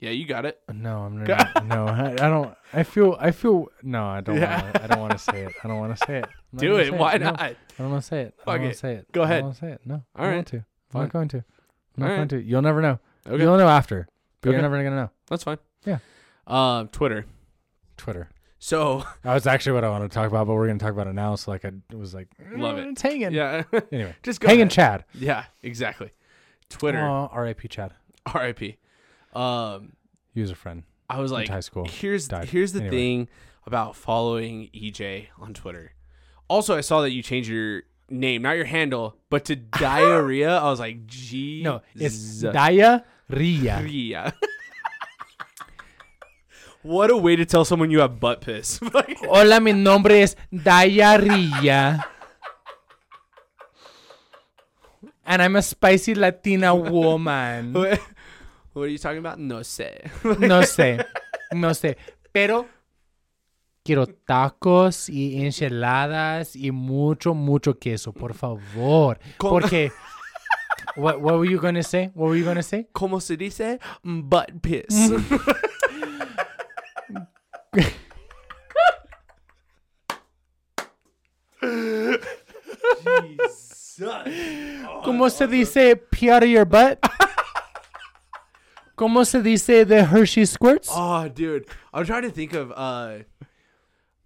Yeah, you got it. no, I'm not, no, I, I don't. I feel, I feel, no, I don't. Yeah. Wanna, I don't want to say it. I don't want to say it. Do it. Why No, not? I don't want to say it. I Fuck don't want it. to say it. Go ahead. I don't want to say it. No, I don't right. want to. I'm Fine. not going to. I'm not All going right. to. You'll never know. Okay, You'll know after. But Okay. you're never gonna know. that's fine. Yeah. Um, Twitter. Twitter. So That was actually what I wanted to talk about, but we're gonna talk about it now. So like, I was like, Love "Mm, it. It's hanging. yeah, Anyway, just go. hanging. Chad. Yeah, exactly. Twitter. Aw, R.I.P. Chad. R.I.P. Um, he was a friend. I was like, high school. Here's died. here's the anyway. thing about following EJ on Twitter. Also, I saw that you changed your name, not your handle, but to diarrhea. I was like, gee, no, it's diarrhea. Ria. what a way to tell someone you have butt piss. Hola, mi nombre es diarrhea. and I'm a spicy Latina woman. What are you talking about? No sé. No sé, no sé. Pero quiero tacos y enchiladas y mucho, mucho queso, por favor. ¿Cómo? Porque, what, what were you gonna say? What were you gonna say? ¿Cómo se dice? Butt piss. ¿Cómo se dice pee out of your butt? ¿Cómo se dice the Hershey squirts? Oh, dude, I'm trying to think of uh,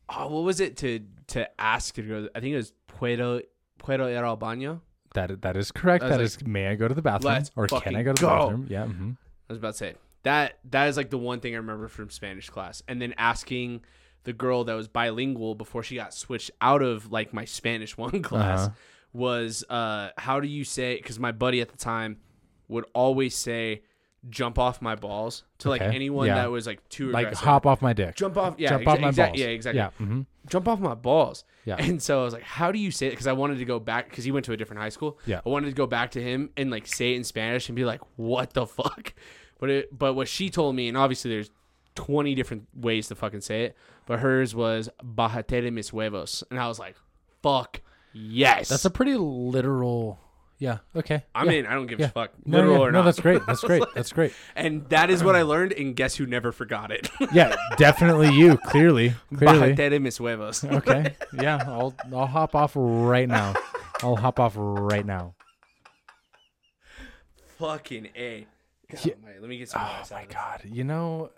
oh, what was it to to ask? I think it was Puedo Puedo ir al baño. That that is correct. That like, is. may I go to the bathroom, or can I go to the go. bathroom? Yeah. hmm I was about to say that that is like the one thing I remember from Spanish class, and then asking the girl that was bilingual before she got switched out of like my Spanish one class Uh-huh. was uh, how do you say? Because my buddy at the time would always say "jump off my balls" to like Okay, anyone yeah. that was like too Like aggressive. hop off my dick. jump off, yeah, Jump off my balls. yeah, exactly. Yeah. hmm jump off my balls. Yeah. And so I was like, how do you say it? Because I wanted to go back because he went to a different high school. Yeah. I wanted to go back to him and like say it in Spanish and be like, what the fuck? But it, but what she told me, and obviously there's 20 different ways to fucking say it, but hers was bajate de mis huevos. And I was like, fuck yes. That's a pretty literal. Yeah. Okay. I'm yeah. in. I don't give Yeah. a fuck. No, Literal yeah, or no, not. that's great. That's great. That's great. and that is what I learned. And guess who never forgot it? Yeah, definitely you. Clearly, clearly. bajate mis huevos. Okay. Yeah, I'll I'll hop off right now. I'll hop off right now. Fucking A. God, Yeah. let me get some Oh my god. You know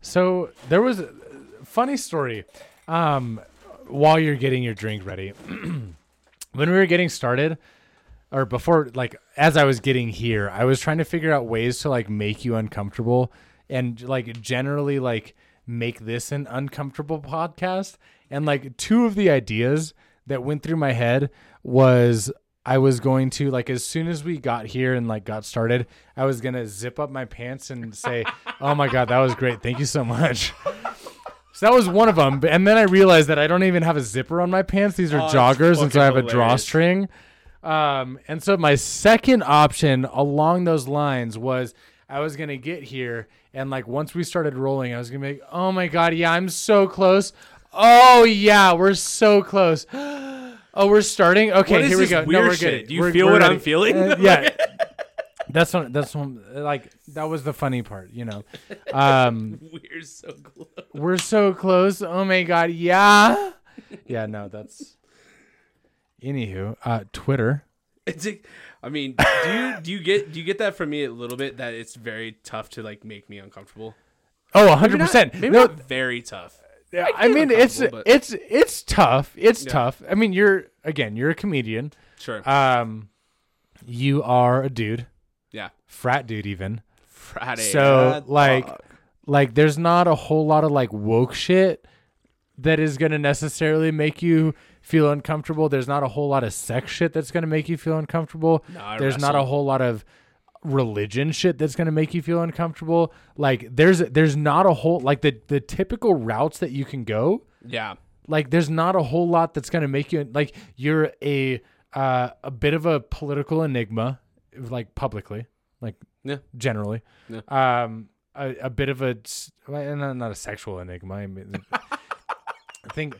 So there was a funny story. Um while you're getting your drink ready. when we were getting started or before like as I was getting here, I was trying to figure out ways to like make you uncomfortable and like generally like make this an uncomfortable podcast. And like two of the ideas that went through my head was I was going to like as soon as we got here and like got started, I was gonna zip up my pants and say, "Oh my god, that was great! Thank you so much." So that was one of them, and then I realized that I don't even have a zipper on my pants. These are Oh, joggers, and so I have a drawstring. Um, and so my second option along those lines was I was gonna get here and like once we started rolling, I was gonna be like, oh my god, yeah, I'm so close. Oh yeah, we're so close. Oh, we're starting. Okay, here we go. no, we're shit? good. Do you We're- feel we're what I'm feeling? Uh, yeah, that's one. That's one. Like that was the funny part. You know, um, We're so close. we're so close. Oh my god, yeah, yeah. No, that's. Anywho, uh, Twitter. It's a, I mean, do you do you get do you get that from me a little bit that it's very tough to like make me uncomfortable? Oh, Maybe hundred not- percent. Maybe No, not very tough. Yeah, I I mean it's but- it's it's tough. It's Yeah. tough. I mean, you're again, you're a comedian. Sure. Um, you are a dude, yeah. Frat dude, even. Friday. So, like- fuck. Like, there's not a whole lot of like woke shit that is gonna necessarily make you feel uncomfortable. There's not a whole lot of sex shit that's gonna make you feel uncomfortable. No, I there's not a whole lot of religion shit that's going to make you feel uncomfortable like there's there's not a whole like the the typical routes that you can go yeah. like there's not a whole lot that's going to make you like you're a uh, a bit of a political enigma like publicly like Yeah. generally Yeah. um a, a bit of a not, not a sexual enigma I mean I think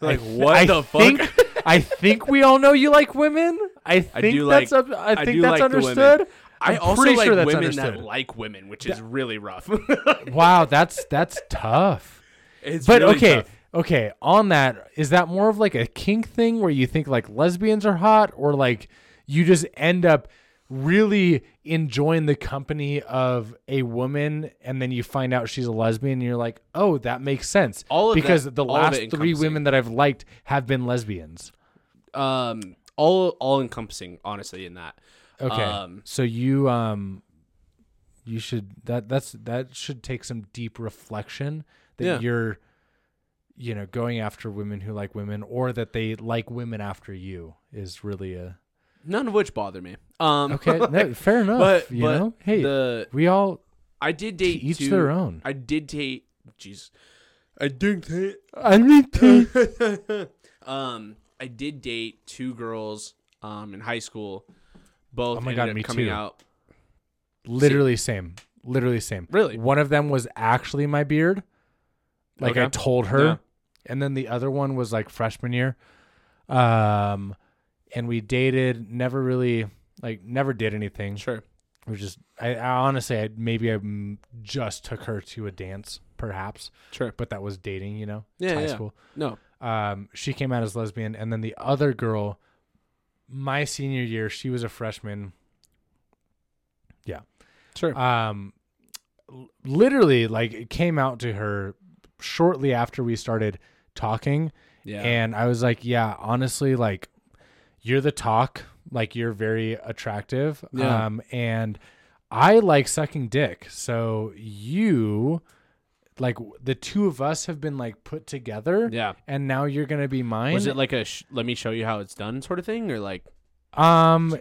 Like, I, what I the fuck? think, I think we all know you like women. I think do that's like- I I think that's like understood. I I'm also pretty like sure that's women understood. that like women, which is really rough. Wow, that's that's tough. it's But really okay, tough. okay. On that, is that more of like a kink thing where you think like lesbians are hot, or like you just end up really enjoying the company of a woman, and then you find out she's a lesbian, and you're like, oh, that makes sense. All of because that- the last it three women that I've liked have been lesbians. Um, all all encompassing, honestly, in that. Okay. Um, so you um you should that that's that should take some deep reflection that Yeah. you're you know going after women who like women or that they like women after you is really a None of which bother me. Um, okay no, fair enough but you but know hey the we all I did date each two, their own I did date. Jeez, I did date. I need to um, I did date two girls um, in high school. Both Oh my God, me coming too. out. Literally same. Literally same. Really? One of them was actually my beard. Like I told her. Yeah. And then the other one was like freshman year. Um and we dated, never really like never did anything. Sure. We just I, I honestly I maybe I just took her to a dance perhaps, Sure. but that was dating, you know. Yeah, high yeah. school. No. Um she came out as lesbian and then the other girl my senior year, she was a freshman. Yeah. Sure. um literally like it came out to her shortly after we started talking yeah. and i was like yeah honestly like you're the talk like you're very attractive Yeah. um and i like sucking dick so you like the two of us have been like put together yeah. and now you're gonna be mine Was it like a sh- let me show you how it's done sort of thing, or like um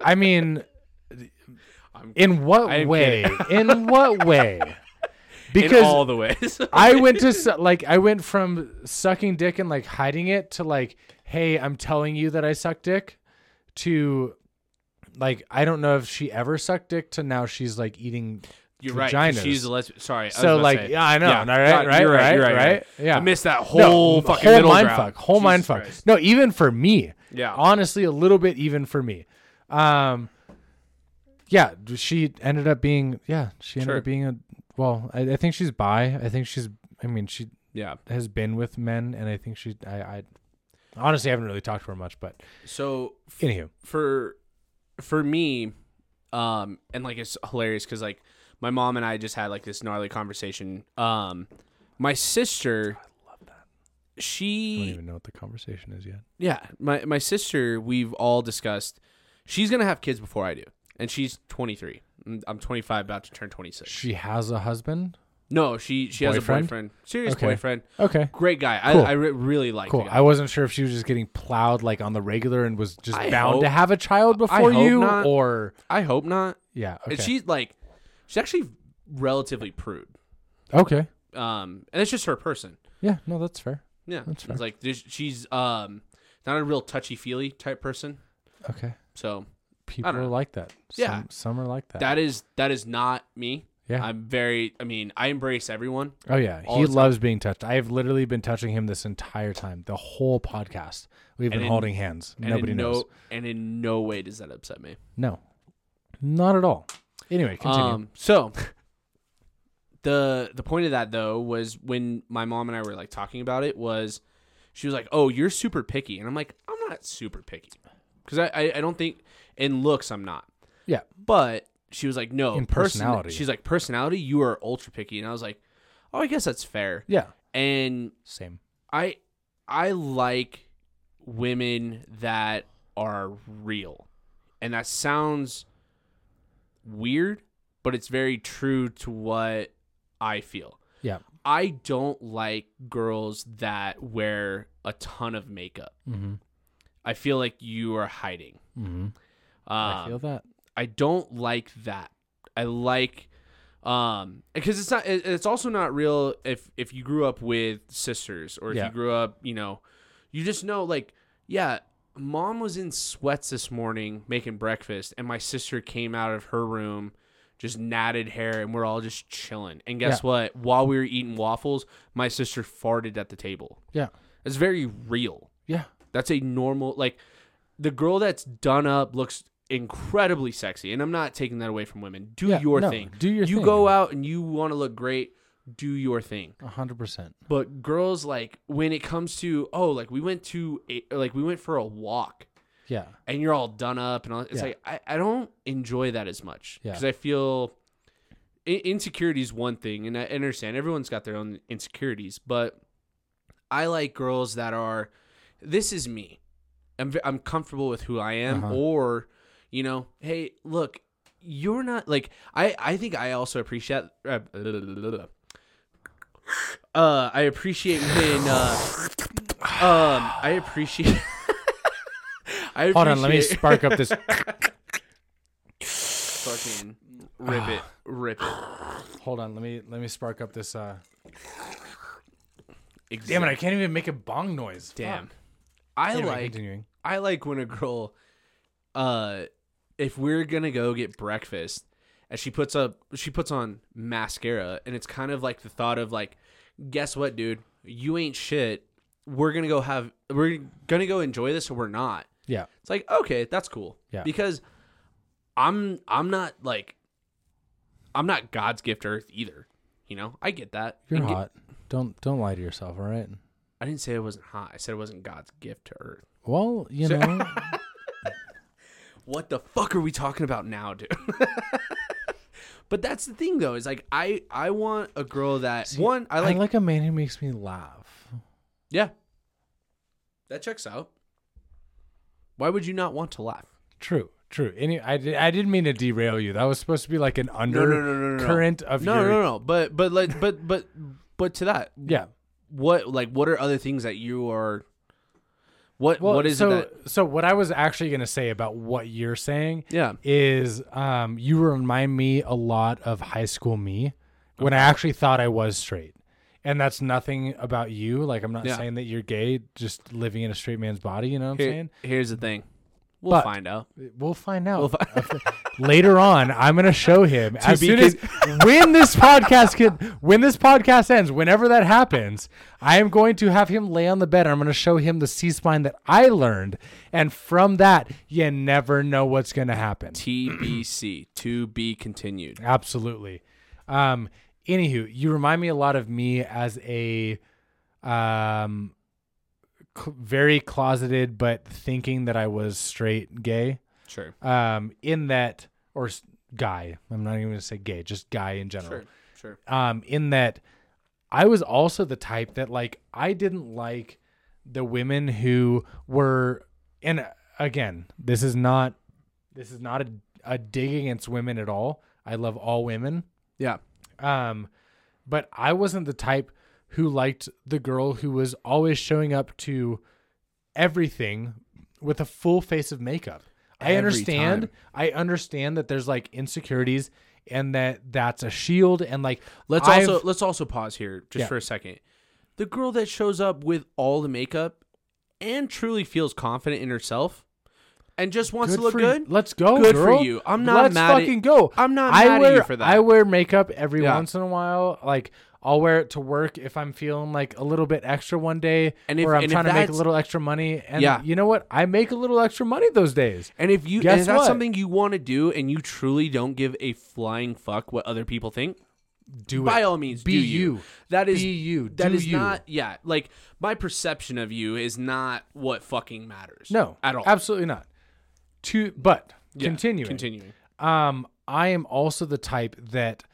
i mean I'm in what I'm way kidding. in what way in all the ways? I went to like I went from sucking dick and like hiding it to like, hey, I'm telling you that I suck dick, to like I don't know if she ever sucked dick to now she's like eating. You're right. vaginas. She's a lesbian. Sorry. So like say. yeah, I know, Yeah, right, right, you're right, you're right, right. Yeah, I missed that whole fucking whole middle mind ground. fuck, whole mind fuck. Christ. No, even for me, Yeah. honestly, a little bit even for me. Um, yeah, she ended up being yeah, she ended Sure. up being a well. I, I think she's bi. I think she's. I mean, she yeah. has been with men, and I think she. I, I honestly I haven't really talked to her much, but So anywho, for for me, um, and like it's hilarious because like my mom and I just had like this gnarly conversation. Um, my sister, I love that. She I don't she, even know what the conversation is yet. yeah, my my sister, we've all discussed. She's gonna have kids before I do, and she's 23. Mm, I'm 25, about to turn 26. She has a husband. No, she she has a Boyfriend? boyfriend, serious Okay. boyfriend, Okay, great guy. Cool. I I re- really like. cool. The I wasn't sure if she was just getting plowed like on the regular and was just I bound hope- to have a child before hope you, not. or I hope not. yeah. Okay. And she's like, she's actually relatively prude. okay. Um, and it's just her person. Yeah. No, that's fair. Yeah, That's fair. it's like she's um not a real touchy feely type person. Okay. So People are like that. Yeah. Some, some are like that. that is that is not me. Yeah. I'm very. I mean, I embrace everyone. oh yeah. He the time. loves being touched. I've literally been touching him this entire time. The whole podcast. We've And been in- holding hands. Nobody knows. No, and in no way does that upset me. No. Not at all. Anyway, continue. Um, so the the point of that though was when my mom and I were like talking about it was she was like, "Oh, you're super picky," and I'm like, "I'm not super picky," because I, I I don't think in looks I'm not, yeah. but she was like, "No, In person- personality. She's like, "Personality, you are ultra picky," and I was like, "Oh, I guess that's fair." Yeah. And Same. I I like women that are real. And that sounds weird, but it's very true to what I feel. Yeah. I don't like girls that wear a ton of makeup. Mm-hmm. I feel like you are hiding. Mm-hmm. Um, I feel that. I don't like that. I like um because it's not it's also not real if if you grew up with sisters or if Yeah. you grew up, you know, you just know like yeah, mom was in sweats this morning making breakfast and my sister came out of her room just natted hair and we're all just chilling. And guess Yeah. what? While we were eating waffles, my sister farted at the table. Yeah. It's very real. Yeah. That's a normal like the girl that's done up looks incredibly sexy, and I'm not taking that away from women. Do Yeah, your no, thing. do your you thing. go out and you want to look great. Do your thing. A hundred percent. But girls like when it comes to oh like we went to a, like we went for a walk Yeah. and you're all done up and all, it's Yeah. like I, I don't enjoy that as much Yeah. because I feel insecurity is one thing and I understand everyone's got their own insecurities but I like girls that are this is me I'm I'm comfortable with who I am Uh-huh. or you know hey look you're not like I I think I also appreciate uh, uh I appreciate when uh um I appreciate I Hold on. Let me spark up this. fucking rip it, rip it. Hold on. Let me let me spark up this. uh Exact- Damn it! I can't even make a bong noise. Damn. Fuck. I Anyway, like continuing. I like when a girl, uh, if we're gonna go get breakfast, and she puts up she puts on mascara, and it's kind of like the thought of like, guess what, dude, you ain't shit. We're gonna go have we're gonna go enjoy this, or we're not. Yeah. It's like okay, that's cool. Yeah. Because I'm I'm not like I'm not God's gift to Earth either. You know, I get that. You're And get- hot. Don't don't lie to yourself, all right? I didn't say it wasn't hot. I said it wasn't God's gift to Earth. Well, you know, what the fuck are we talking about now, dude? but that's the thing though, is like I I want a girl that one I like I like, a man who makes me laugh. yeah. That checks out. Why would you not want to laugh? True, true. Any, I, di- I didn't mean to derail you. That was supposed to be like an no, under no, no, no, no. current of No, your no, no. But but like but but but to that, yeah. what like what are other things that you are what Well, what is so it that so what I was actually going to say about what you're saying Yeah. is um you remind me a lot of high school me when I actually thought I was straight. And that's nothing about you. Like I'm not Yeah. saying that you're gay, just living in a straight man's body. You know what I'm Here- saying? here's the thing. We'll But- find out. We'll find out We'll fi- later on. I'm gonna show him as soon as when this podcast can, when this podcast ends, whenever that happens, I am going to have him lay on the bed. I'm gonna show him the C spine that I learned, and from that, you never know what's gonna happen. TBC to be continued. Absolutely. Um, anywho, you remind me a lot of me as a um, cl- very closeted, but thinking that I was straight gay. Sure. Um, in that, or s- guy. I'm not even going to say gay, just guy in general. Sure. Sure. Um, in that, I was also the type that like I didn't like the women who were, and again, this is not, this is not a, a dig against women at all. I love all women. Yeah. Um, but I wasn't the type who liked the girl who was always showing up to everything with a full face of makeup. I understand. time. I understand that there's like insecurities and that that's a shield and like Let's I've- also let's also pause here just Yeah. for a second. The girl that shows up with all the makeup and truly feels confident in herself and just wants to look good. You. Let's go. Good for you. I'm not Let's mad at- fucking go. I'm not I mad at wear, you for that. I wear makeup every Yeah. once in a while. Like I'll wear it to work if I'm feeling like a little bit extra one day, And if- or I'm trying to make a little extra money. And Yeah. you know what? I make a little extra money those days. And if you Guess if that's what? something you want to do and you truly don't give a flying fuck what other people think, Do by it. all means Be do you. That is Be you. That is you. not yeah, like my perception of you is not what fucking matters. No, at all. Absolutely not. To but Yeah, continuing. Continuing. Um, I am also the type that,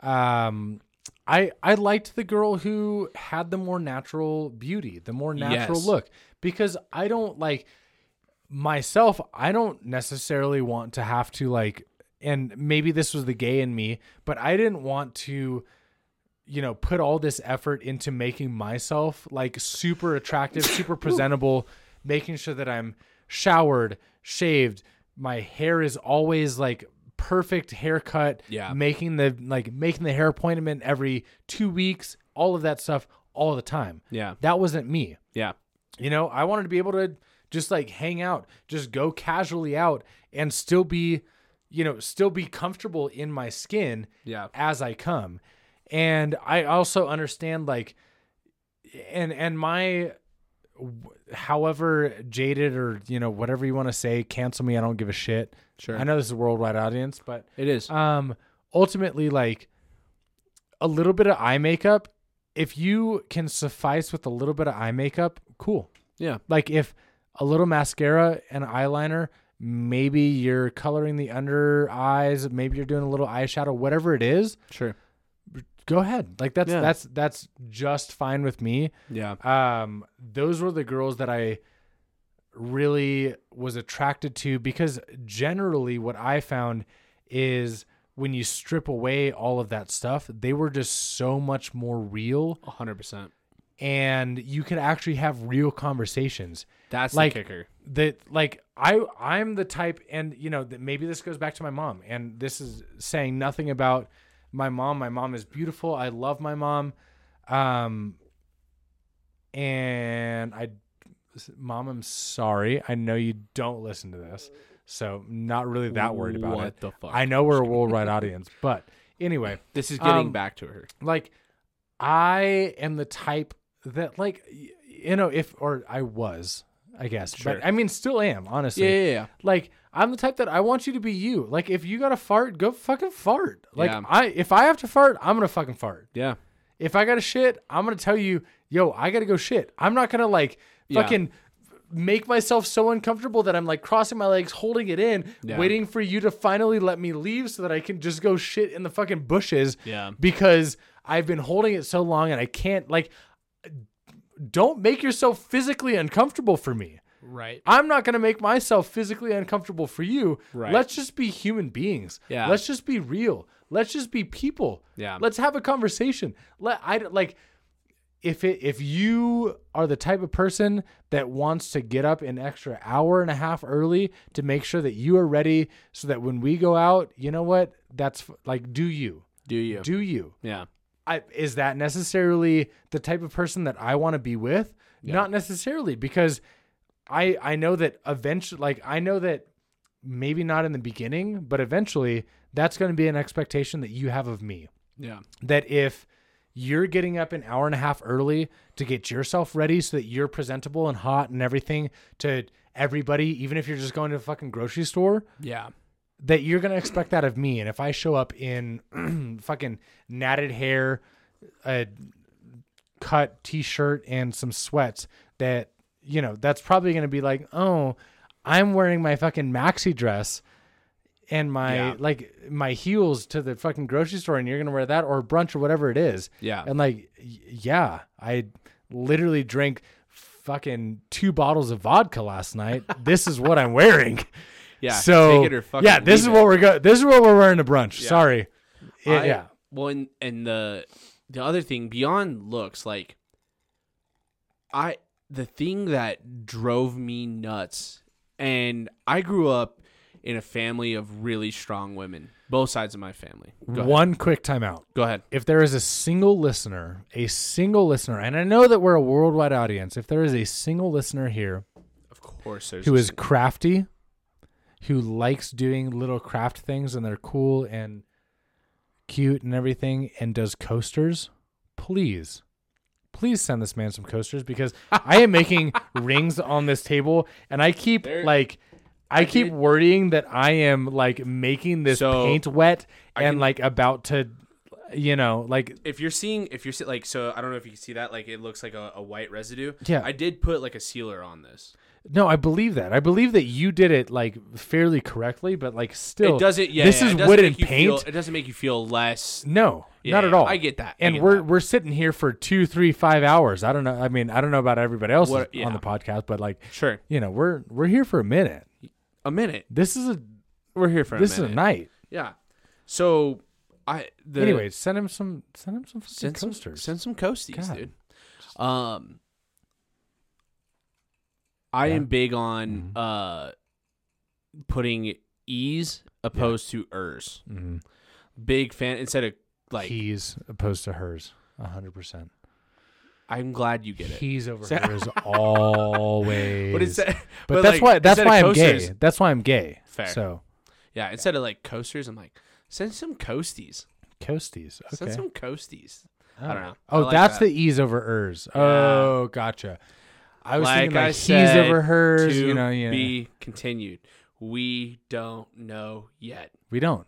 um, I I liked the girl who had the more natural beauty, the more natural Yes. look, because I don't like myself. I don't necessarily want to have to like, and maybe this was the gay in me, but I didn't want to. You know, put all this effort into making myself like super attractive, super presentable, making sure that I'm showered, shaved, my hair is always like perfect haircut Yeah. making the like making the hair appointment every two weeks all of that stuff all the time Yeah. that wasn't me Yeah. you know i wanted to be able to just like hang out just go casually out and still be you know still be comfortable in my skin Yeah. as i come and i also understand like and and my however jaded or you know whatever you want to say cancel me i don't give a shit Sure. i know this is a worldwide audience but It is. um ultimately like a little bit of eye makeup if you can suffice with a little bit of eye makeup cool yeah. like if a little mascara and eyeliner maybe you're coloring the under eyes maybe you're doing a little eyeshadow whatever it is Sure. Go ahead like that's Yeah. that's that's just fine with me Yeah. um those were the girls that i really was attracted to because generally what i found is when you strip away all of that stuff they were just so much more real A hundred percent. and you could actually have real conversations That's Like- the kicker. that like i i'm the type and you know that maybe this goes back to my mom and this is saying nothing about my mom my mom is beautiful i love my mom um and i mom, I'm sorry. I know you don't listen to this, so not really that worried about What it. the fuck? I know we're a worldwide audience, but anyway, This is getting Um, back to her. like I am the type that like you know if or I was I guess Sure. but I mean still am honestly Yeah, yeah, yeah. like I'm the type that I want you to be you like if you got to fart go fucking fart like Yeah. I if I have to fart I'm gonna fucking fart Yeah. if I got to shit I'm gonna tell you yo I gotta go shit I'm not gonna like Yeah. fucking make myself so uncomfortable that I'm like crossing my legs holding it in Yeah. waiting for you to finally let me leave so that I can just go shit in the fucking bushes Yeah. because I've been holding it so long and I can't like don't make yourself physically uncomfortable for me. Right. I'm not going to make myself physically uncomfortable for you. Right. Let's just be human beings. Yeah. Let's just be real. Let's just be people. Yeah. Let's have a conversation. Let I like if it if you are the type of person that wants to get up an extra hour and a half early to make sure that you are ready so that when we go out, you know what? That's like do you. Do you? Do you? yeah. I, is that necessarily the type of person that I want to be with? Not necessarily, because I I know that eventually, like I know that maybe not in the beginning, but eventually, that's going to be an expectation that you have of me. Yeah. That if you're getting up an hour and a half early to get yourself ready so that you're presentable and hot and everything to everybody, even if you're just going to a fucking grocery store, Yeah. that you're gonna expect that of me. And if I show up in fucking natted hair, a cut t-shirt, and some sweats, that you know that's probably gonna be like, oh, I'm wearing my fucking maxi dress and my Yeah. like my heels to the fucking grocery store, and you're gonna wear that or brunch or whatever it is. Yeah. And like, yeah, I literally drank fucking two bottles of vodka last night. this is what I'm wearing. Yeah. So take it or fucking yeah, this is leave what we're go. This is what we're wearing to brunch. Yeah. Sorry. Yeah, I- yeah. Well, and, and the the other thing beyond looks, like I the thing that drove me nuts, and I grew up in a family of really strong women, both sides of my family. Go ahead. One quick timeout. Go ahead. If there is a single listener, a single listener, and I know that we're a worldwide audience, if there is a single listener here Of course, there's who a crafty, who likes doing little craft things and they're cool and cute and everything and does coasters, please, please send this man some coasters because I am making rings on this table and I keep There- like I, keep did- worrying that I am like making this So, paint wet and can- like about to you know, like if you're seeing if you're see, like so I don't know if you can see that like it looks like a, a white residue. Yeah. I did put like a sealer on this. No, I believe that. I believe that you did it like fairly correctly, but like still it doesn't. Yeah, this yeah, is it doesn't wooden paint. Feel, it doesn't make you feel less. No, Yeah, not at all. I get that. And get we're that. we're sitting here for two, three, five hours. I don't know. I mean, I don't know about everybody else What- on the podcast, but like, Sure, you know, we're we're here for a minute. a minute. This is a We're here for a this is a night. Yeah. So I the Anyways, send him some send him some send some coasters. send some coasties, God. dude. Um, I Yeah. am big on Mhm. uh putting e's opposed to ers. Mhm. Big fan instead of like. He's opposed to hers, hundred percent. I'm glad you get it. He's over So- hers always. but it's but, but, that's like, why that's why I'm coasters- gay. That's why I'm gay. Fair. So Yeah, instead of like coasters, I'm like send some coasties. coasties. Send some coasties. Oh. don't know. Oh, like that's that. the e's over hers. Oh, gotcha. I was like thinking like I he's said, over hers. to You know, know. be continued. We don't know yet. we don't.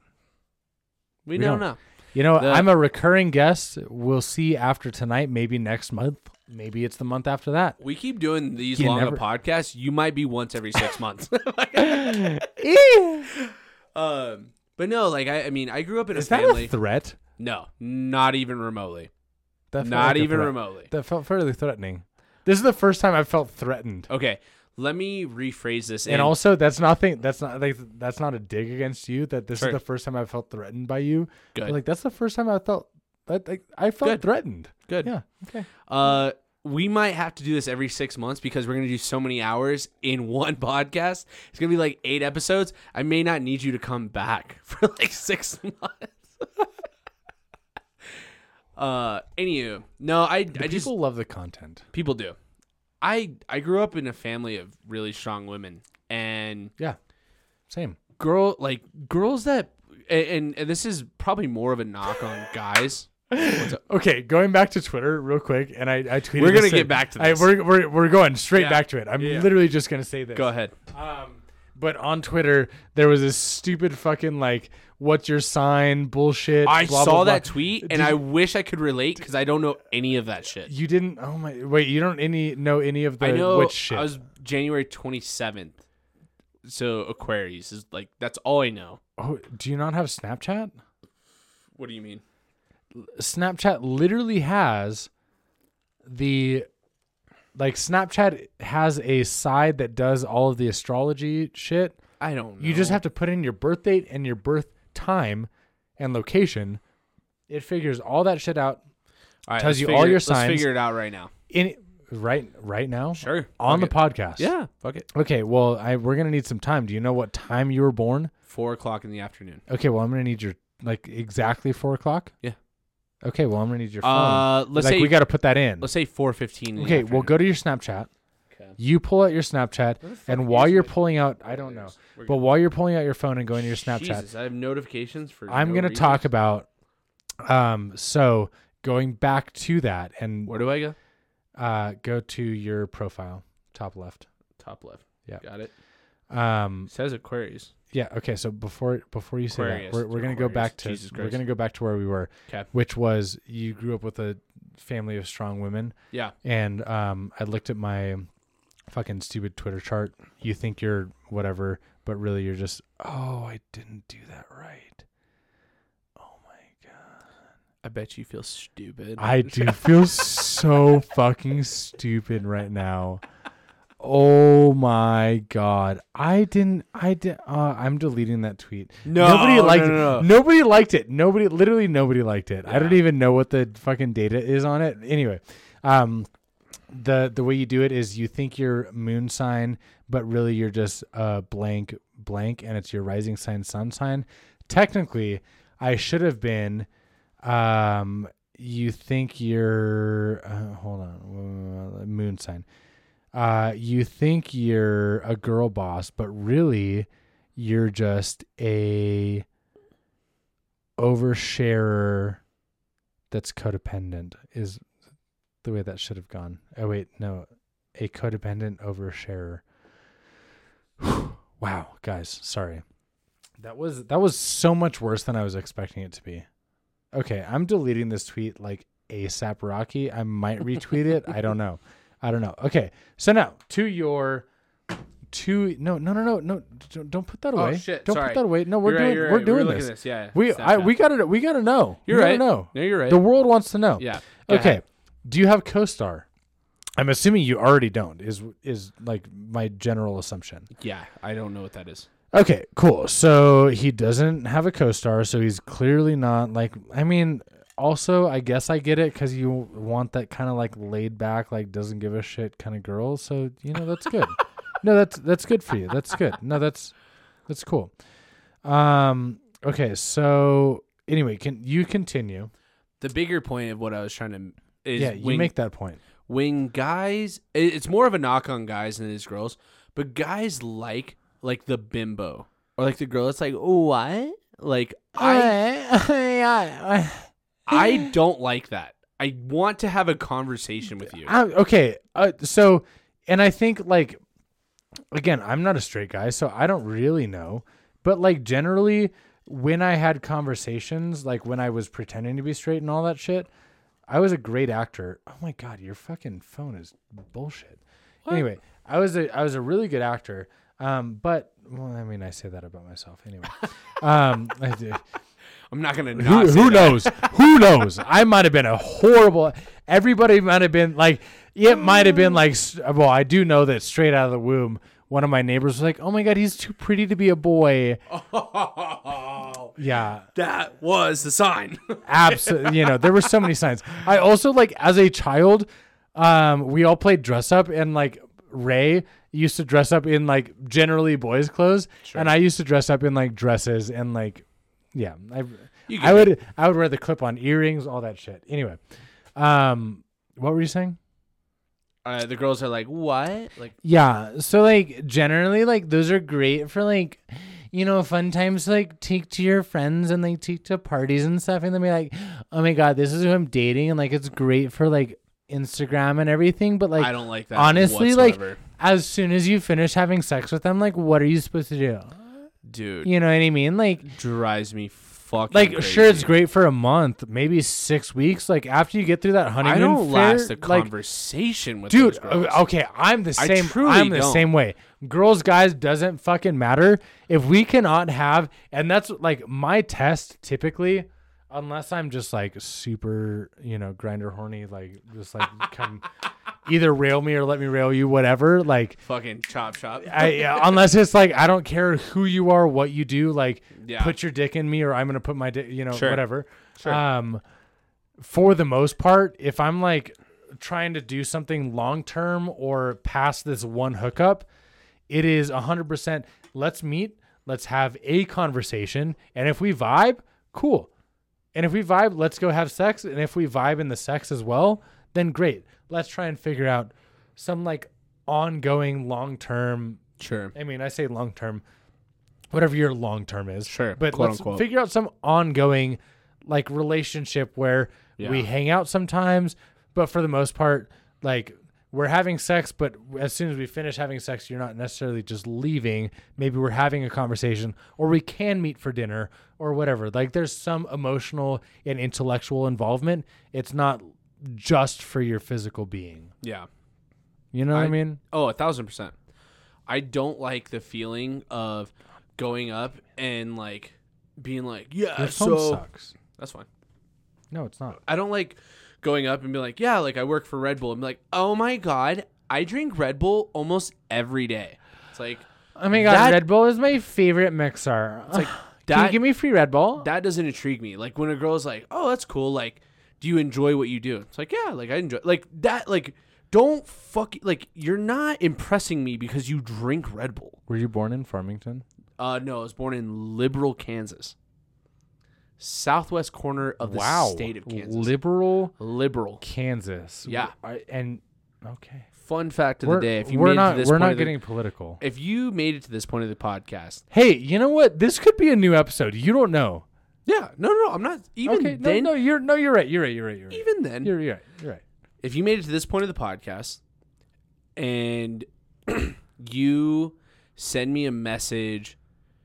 We, We don't, don't. know. You know, The- I'm a recurring guest. We'll see after tonight. Maybe next month. Maybe it's the month after that. We keep doing these You long never- podcasts. You might be once every six months. um, but no, like I, I mean, I grew up in a Is that family. a threat? no, not even remotely. That Not like even remotely. That felt fairly threatening. This is the first time I've felt threatened. Okay, let me rephrase this. And also, that's nothing. That's not like that's not a dig against you. That this Sure. is the first time I felt threatened by you. good, But, like that's the first time I felt that like, I felt Good. threatened. good. Yeah. Okay. Uh, we might have to do this every six months because we're gonna do so many hours in one podcast. It's gonna be like eight episodes. I may not need you to come back for like six months. uh, anywho, no, I, The I just people love the content. people do. I I grew up in a family of really strong women, and Yeah. Same. girl like girls that and and this is probably more of a knock on guys. Okay, going back to Twitter real quick, and I, I tweeted. We're gonna get back to I, this. we're, we're we're going straight Yeah. back to it. I'm Yeah. literally just gonna say this. Go ahead. Um, but on Twitter, there was this stupid fucking like, "What's your sign?" bullshit. I blah, saw blah, that blah. tweet and Did- I wish I could relate because I don't know any of that shit. You didn't. Oh my! Wait, you don't any know any of the I know which shit? I was January twenty seventh. So Aquarius is like that's all I know. oh, do you not have Snapchat? What do you mean? Snapchat literally has the like Snapchat has a side that does all of the astrology shit. I don't know. You just have to put in your birth date and your birth time and location. It figures all that shit out all right, tells you all it- your Let's signs. figure it out right now. in right right now. Sure. On the Fuck podcast. Yeah. Fuck it. Okay, well, I we're to need some time. Do you know what time you were born? Four o'clock in the afternoon. Okay, well, I'm to need your like exactly 4 o'clock. Yeah. Okay, well, I'm to need your phone. Uh, let's like say we got to put that in. let's say four fifteen. Okay, well, go to your Snapchat. You pull out your Snapchat, and while you're pulling out, I don't know, but while you're pulling out your phone and going to your Snapchat, Jesus, I have notifications for. I'm no going to reason. talk about. Um, so going back to that, and Where do I go? uh, go to your profile, top left. Top left. Yeah. Got it. Um, It says Aquarius. yeah. Okay. So before before you say Aquarius, that, we're, we're going to go Aquarius. back to Jesus we're Christ. to go back to where we were, 'Kay. which was you grew up with a family of strong women, Yeah. and um, I looked at my fucking stupid Twitter chart. You think you're whatever, but really you're just oh, I didn't do that right. Oh my god. I bet you feel stupid. I do feel so fucking stupid right now. Oh my god. I didn't I did uh, I'm deleting that tweet. No, nobody liked no, no, it. Nobody liked it. Nobody literally nobody liked it. I don't even know what the fucking data is on it. Anyway, um the the way you do it is you think your moon sign, but really you're just uh blank blank and it's your rising sign sun sign. Technically, I should have been um you think you're uh, hold on moon sign uh you think you're a girl boss but really you're just a oversharer that's codependent is the way that should have gone oh wait no a codependent oversharer wow guys sorry that was that was so much worse than i was expecting it to be Okay, I'm deleting this tweet like ASAP Rocky. I might retweet it. I don't know. I don't know. Okay, so now to your to no no no no no don't, don't put that oh, away. Oh, shit, Don't sorry. put that away. No, we're You're doing you're we're right. doing looking this. this. Yeah. yeah. We I we got to we got to know. You're we right. Know. No, you're right. The world wants to know. yeah. Go Okay. ahead. Do you have CoStar? I'm assuming you already don't. Is is like my general assumption. Yeah. I don't know what that is. Okay, cool. So he doesn't have a co-star, so he's clearly not like. I mean, also, I guess I get it because you want that kind of like laid back, like doesn't give a shit kind of girl. So you know that's good. no, that's that's good for you. That's good. No, that's that's cool. Um. Okay. So anyway, can you continue? The bigger point of what I was trying to is yeah, you when, make that point. when guys, it's more of a knock on guys than it is girls, but guys like like the bimbo or like the girl that's like, what? Like I I don't like that. I want to have a conversation with you. I, okay, uh, so and I think like again, I'm not a straight guy, so I don't really know. But like generally, when I had conversations, like when I was pretending to be straight and all that shit, I was a great actor. Oh my god, your fucking phone is bullshit. Anyway, I was a I was a really good actor. Um, but well, I mean, I say that about myself anyway. um, I did I'm not gonna who, not who that. knows? who knows? I might have been a horrible. Everybody might have been like, it might have been like. Well, I do know that straight out of the womb, one of my neighbors was like, "Oh my god, he's too pretty to be a boy." Yeah, that was the sign. absolutely. you know, there were so many signs. I also like as a child, um, we all played dress up, and like Ray used to dress up in like generally boys' clothes, and I used to dress up in like dresses and like, yeah, I. I would I would wear the clip on earrings, all that shit. Anyway, um, what were you saying? Uh, the girls are like, "What?" Like, Yeah. So like generally like those are great for like you know, fun times to like take to your friends and like take to parties and stuff and then be like, Oh my god, this is who I'm dating and like it's great for like Instagram and everything. But like I don't like that. honestly, like as soon as you finish having sex with them, like what are you supposed to do? dude, You know what I mean? Like drives me fucking. like crazy. sure it's great for a month, maybe six weeks. Like after you get through that honeymoon I don't phase, last a like conversation with dude those girls. okay i'm the I same truly i'm the don't. same way girls guys doesn't fucking matter if we cannot have and that's like my test typically unless i'm just like super you know Grindr horny like just like come either rail me or let me rail you whatever like fucking chop shop. I, yeah, unless it's like I don't care who you are, what you do, like Yeah. put your dick in me, or I'm gonna put my dick, you know, Sure. whatever. Sure. Um, for the most part, if I'm like trying to do something long term or past this one hookup, it is hundred percent. Let's meet. Let's have a conversation, and if we vibe, cool. And if we vibe, let's go have sex. And if we vibe in the sex as well, then great. Let's try and figure out some like ongoing long term. sure. I mean, I say long term, whatever your long term is. Sure, But quote, let's unquote. figure out some ongoing like relationship where we hang out sometimes, but for the most part, like we're having sex, but as soon as we finish having sex, you're not necessarily just leaving. Maybe we're having a conversation, or we can meet for dinner, or whatever. Like there's some emotional and intellectual involvement. It's not just for your physical being. Yeah. You know what I, I- mean? Oh, a thousand percent. I don't like the feeling of going up and like being like, yeah, Your phone so sucks. that's fine. No, it's not. I don't like going up and be like, yeah, like I work for Red Bull. and be like, oh my god, I drink Red Bull almost every day. It's like Oh my god, That- Red Bull is my favorite mixer. it's like Can you give me free Red Bull? that doesn't intrigue me. Like when a girl's like, "Oh, that's cool." Like, do you enjoy what you do? It's like, yeah, like I enjoy. Like that. Like, don't fuck. Like you're not impressing me because you drink Red Bull. Were you born in Farmington? Uh, no, I was born in Liberal, Kansas, southwest corner of the state of Kansas. Liberal Liberal. Kansas. Yeah. I, and okay. Fun fact of we're the day: If you we're made it not to this we're not of the- getting political. if you made it to this point of the podcast, Hey, you know what? This could be a new episode. You don't know. yeah, no, no, no. I'm not even okay, then. no, no, you're no, you're right. You're right. You're right. You're right. Even then, You're, you're right. You're right. if you made it to this point of the podcast and you send me a message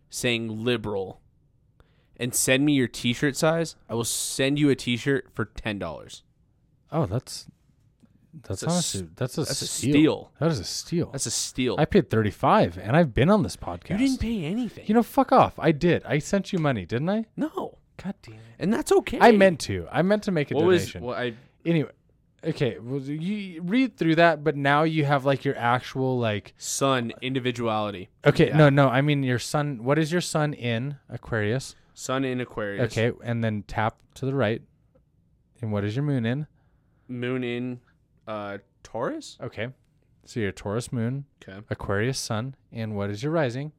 saying liberal and send me your t-shirt size, I will send you a t-shirt for $10. Oh, that's that's That's a honestly s- that's a that's a steal. steal. That is a steal. That's a steal. I paid thirty five, and I've been on this podcast. you didn't pay anything. You know, fuck off. I did. I sent you money, didn't I? no. God damn it. And that's okay. I meant to. I meant to make a what was donation. what I anyway, okay. Well, you read through that, but now you have like your actual like. sun individuality. Okay, Yeah. no, no. I mean your sun. What is your sun in Aquarius? Sun in Aquarius. Okay, and then tap to the right. And what is your moon in? Moon in uh Taurus? Okay, so your Taurus moon, Okay. Aquarius sun, and what is your rising?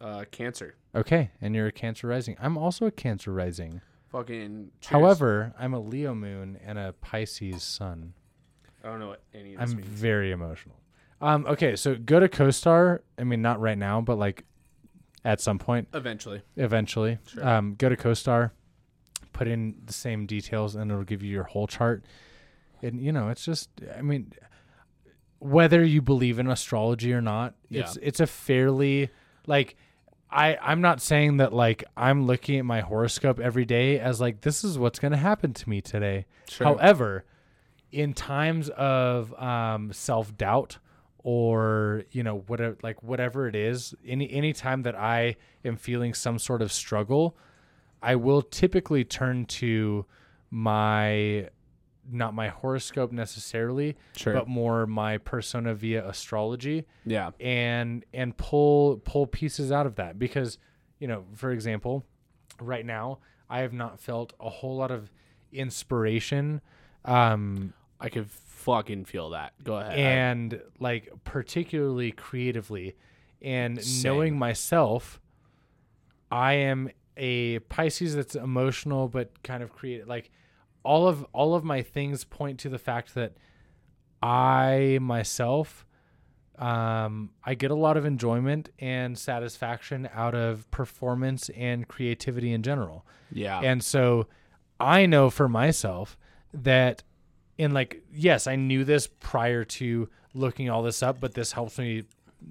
Uh Cancer. Okay, and you're a Cancer rising. I'm also a Cancer rising. Fucking cheers. However, I'm a Leo moon and a Pisces sun. I don't know what any of this I'm means. very emotional. Um, okay, so go to CoStar. I mean, not right now, but like at some point, Eventually. eventually. Sure. Um, go to CoStar, put in the same details, and it'll give you your whole chart. And you know, it's just, I mean, whether you believe in astrology or not, it's it's a fairly like. I, I'm not saying that like I'm looking at my horoscope every day as like this is what's going to happen to me today. Sure. However, in times of um, self doubt or you know whatever like whatever it is, any any time that I am feeling some sort of struggle, I will typically turn to my not my horoscope necessarily, Sure. but more my persona via astrology yeah. and and pull pull pieces out of that because you know for example right now i have not felt a whole lot of inspiration um I could fucking feel that. Go ahead. and like particularly creatively and Same. knowing myself i am a pisces that's emotional but kind of creative like all of all of my things point to the fact that I myself, um, I get a lot of enjoyment and satisfaction out of performance and creativity in general. Yeah. And so I know for myself that in like yes, I knew this prior to looking all this up, but this helps me,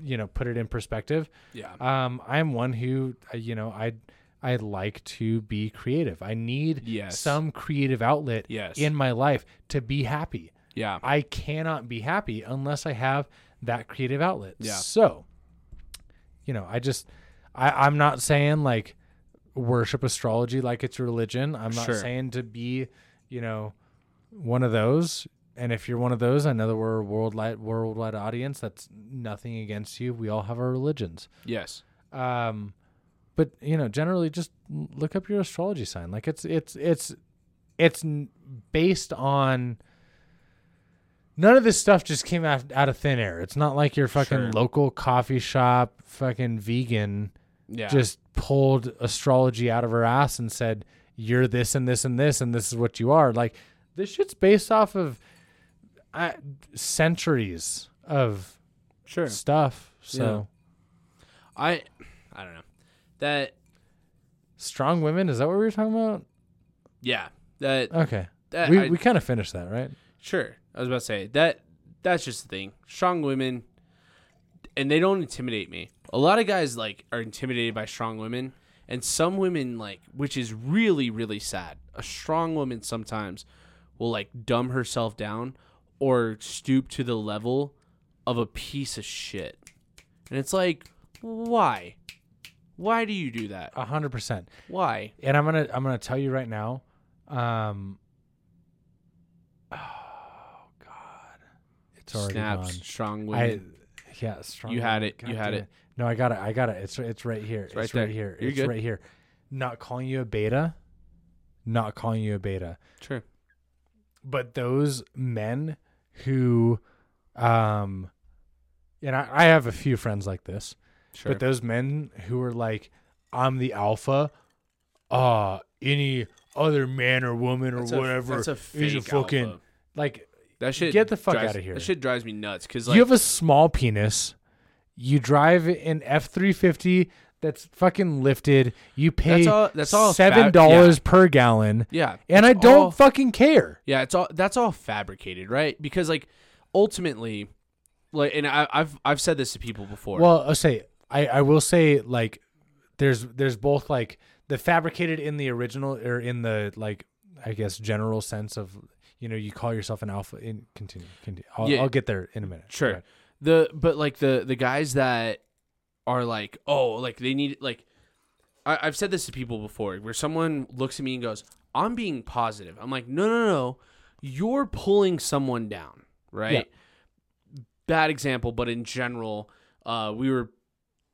you know, put it in perspective. yeah. Um, I'm one who, you know, I I like to be creative. I need Yes. some creative outlet Yes. in my life to be happy. yeah. I cannot be happy unless I have that creative outlet. Yeah. So, you know, I just, I, I'm not saying like worship astrology like it's religion. I'm not Sure. saying to be, you know, one of those. And if you're one of those, I know that we're a worldwide worldwide audience. That's nothing against you. We all have our religions. yes. Um, but you know, generally, just look up your astrology sign. Like it's it's it's it's based on. None of this stuff just came out out of thin air. It's not like your fucking Sure. local coffee shop fucking vegan Yeah. just pulled astrology out of her ass and said you're this and this and this and this is what you are. Like this shit's based off of uh, centuries of sure. stuff. So I I don't know. That strong women is that what we were talking about? yeah. That Okay. that we I- we kind of finished that, right? Sure. I was about to say that that's just the thing. Strong women and they don't intimidate me. A lot of guys like are intimidated by strong women and some women like which is really really sad. A strong woman sometimes will like dumb herself down or stoop to the level of a piece of shit. And it's like why? Why do you do that? A hundred percent. Why? And I'm gonna I'm gonna tell you right now. Um. Oh God, it's already Snaps, gone. strong I yeah, strong. You had women. it. You had damn it. No, I got it. I got it. It's it's right here. It's, right right, there. here. You're it's good. right here. Not calling you a beta. Not calling you a beta. Sure. But those men who um and I, I have a few friends like this Sure. but those men who are like i'm the alpha uh any other man or woman or That's a- whatever that's a is a fucking alpha. like That shit. Get the fuck drives- of here. That shit drives me nuts because like you have a small penis you drive an f-350 that's fucking lifted you pay That's all- that's all seven dollars yeah. per gallon yeah, and i don't all- fucking care yeah, it's all that's all fabricated, right? Because like ultimately, like, and I, I've I've said this to people before. Well, I'll say I, I will say like there's there's both like the fabricated in the original or in the like I guess general sense of you know you call yourself an alpha in continue continue I'll, Yeah. I'll get there in a minute Sure. The but like the the guys that are like oh like they need like I, I've said this to people before where someone looks at me and goes I'm being positive. I'm like no no no you're pulling someone down right? Bad example but in general uh we were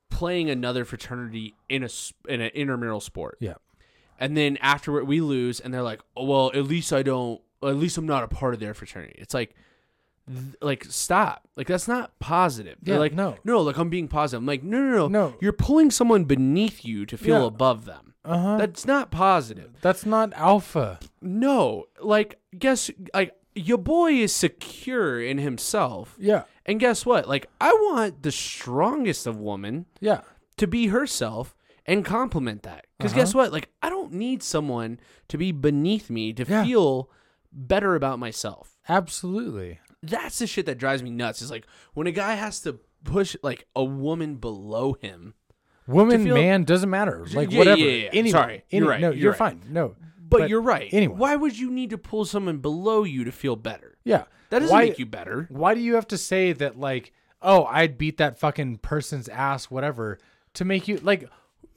playing another fraternity in a in an intramural sport. Yeah. And then afterward we lose and they're like oh, well at least i don't at least i'm not a part of their fraternity. It's like th- like stop like that's not positive They're Yeah, like no. no like i'm being positive i'm like no no no No. you're pulling someone beneath you to feel Yeah. above them uh-huh that's not positive that's not alpha no like guess like your boy is secure in himself yeah and guess what like i want the strongest of woman yeah to be herself and compliment that. Because Uh-huh. guess what? Like, I don't need someone to be beneath me to Yeah. feel better about myself. absolutely That's the shit that drives me nuts. Is like when a guy has to push like a woman below him. woman feel- man doesn't matter like Yeah, whatever yeah, yeah. Anyway, Sorry, you're right, no you're you're, right. fine no But, you're right. anyway Why would you need to pull someone below you to feel better? yeah That doesn't Why- make you better. Why do you have to say that like, oh, I'd beat that fucking person's ass, whatever, to make you like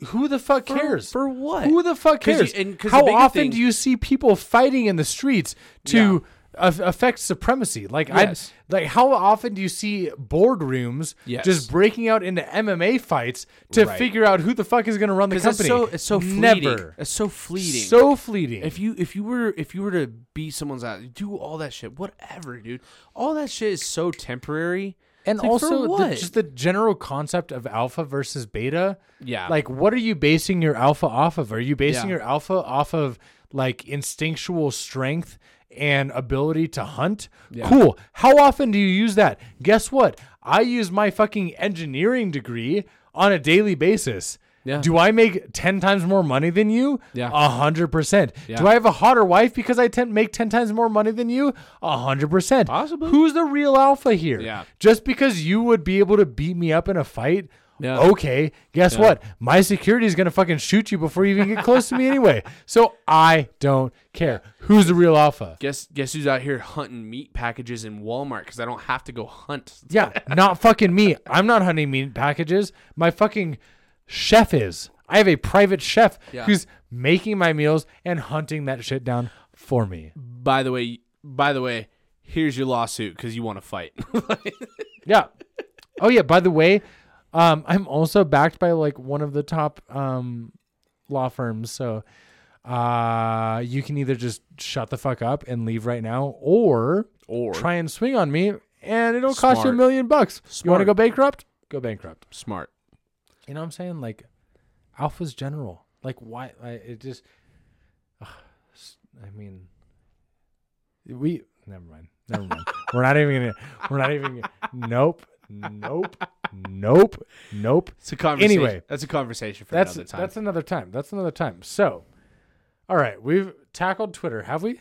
who the fuck For- cares? for what? Who the fuck 'Cause you- cares? and How often thing- do you see people fighting in the streets to af- affect supremacy? Like Yes. I like how often do you see boardrooms Yes. just breaking out into MMA fights to Right. figure out who the fuck is going to run the Because it's company? so it's so fleeting. Never. It's so fleeting. So fleeting. if you if you were if you were to beat someone's ass, do all that shit, whatever, dude. All that shit is so temporary. and like, also the, just the general concept of alpha versus beta Yeah. like what are you basing your alpha off of are you basing Yeah. your alpha off of like instinctual strength and ability to hunt. Yeah. Cool. How often do you use that? Guess what? I use my fucking engineering degree on a daily basis. Yeah. Do I make 10 times more money than you? Yeah. A hundred percent. Yeah. Do I have a hotter wife because I ten- make 10 times more money than you? A hundred percent. Possibly. Who's the real alpha here? Yeah. Just because you would be able to beat me up in a fight. Yeah. Okay. Guess Yeah. what? My security is going to fucking shoot you before you even get close to me anyway. So I don't care. Who's the real alpha? Guess guess who's out here hunting meat packages in Walmart because I don't have to go hunt. Yeah, not fucking me. I'm not hunting meat packages. My fucking chef is. I have a private chef Yeah. who's making my meals and hunting that shit down for me. By the way, by the way, here's your lawsuit because you want to fight. Yeah. Oh yeah. By the way, um, I'm also backed by like one of the top um, law firms. So uh, you can either just shut the fuck up and leave right now, or or try and swing on me, and it'll cost you a million bucks. You want to go bankrupt? Go bankrupt. smart. You know what I'm saying? Like, Alpha's general. Like, why? I, it just. ugh, I mean, we. Never mind. Never mind. we're not even gonna. We're not even. Gonna, nope. Nope. Nope. Nope. It's a conversation. Anyway. that's a conversation for That's another time. that's another time. That's another time. So, all right, we've tackled Twitter, have we?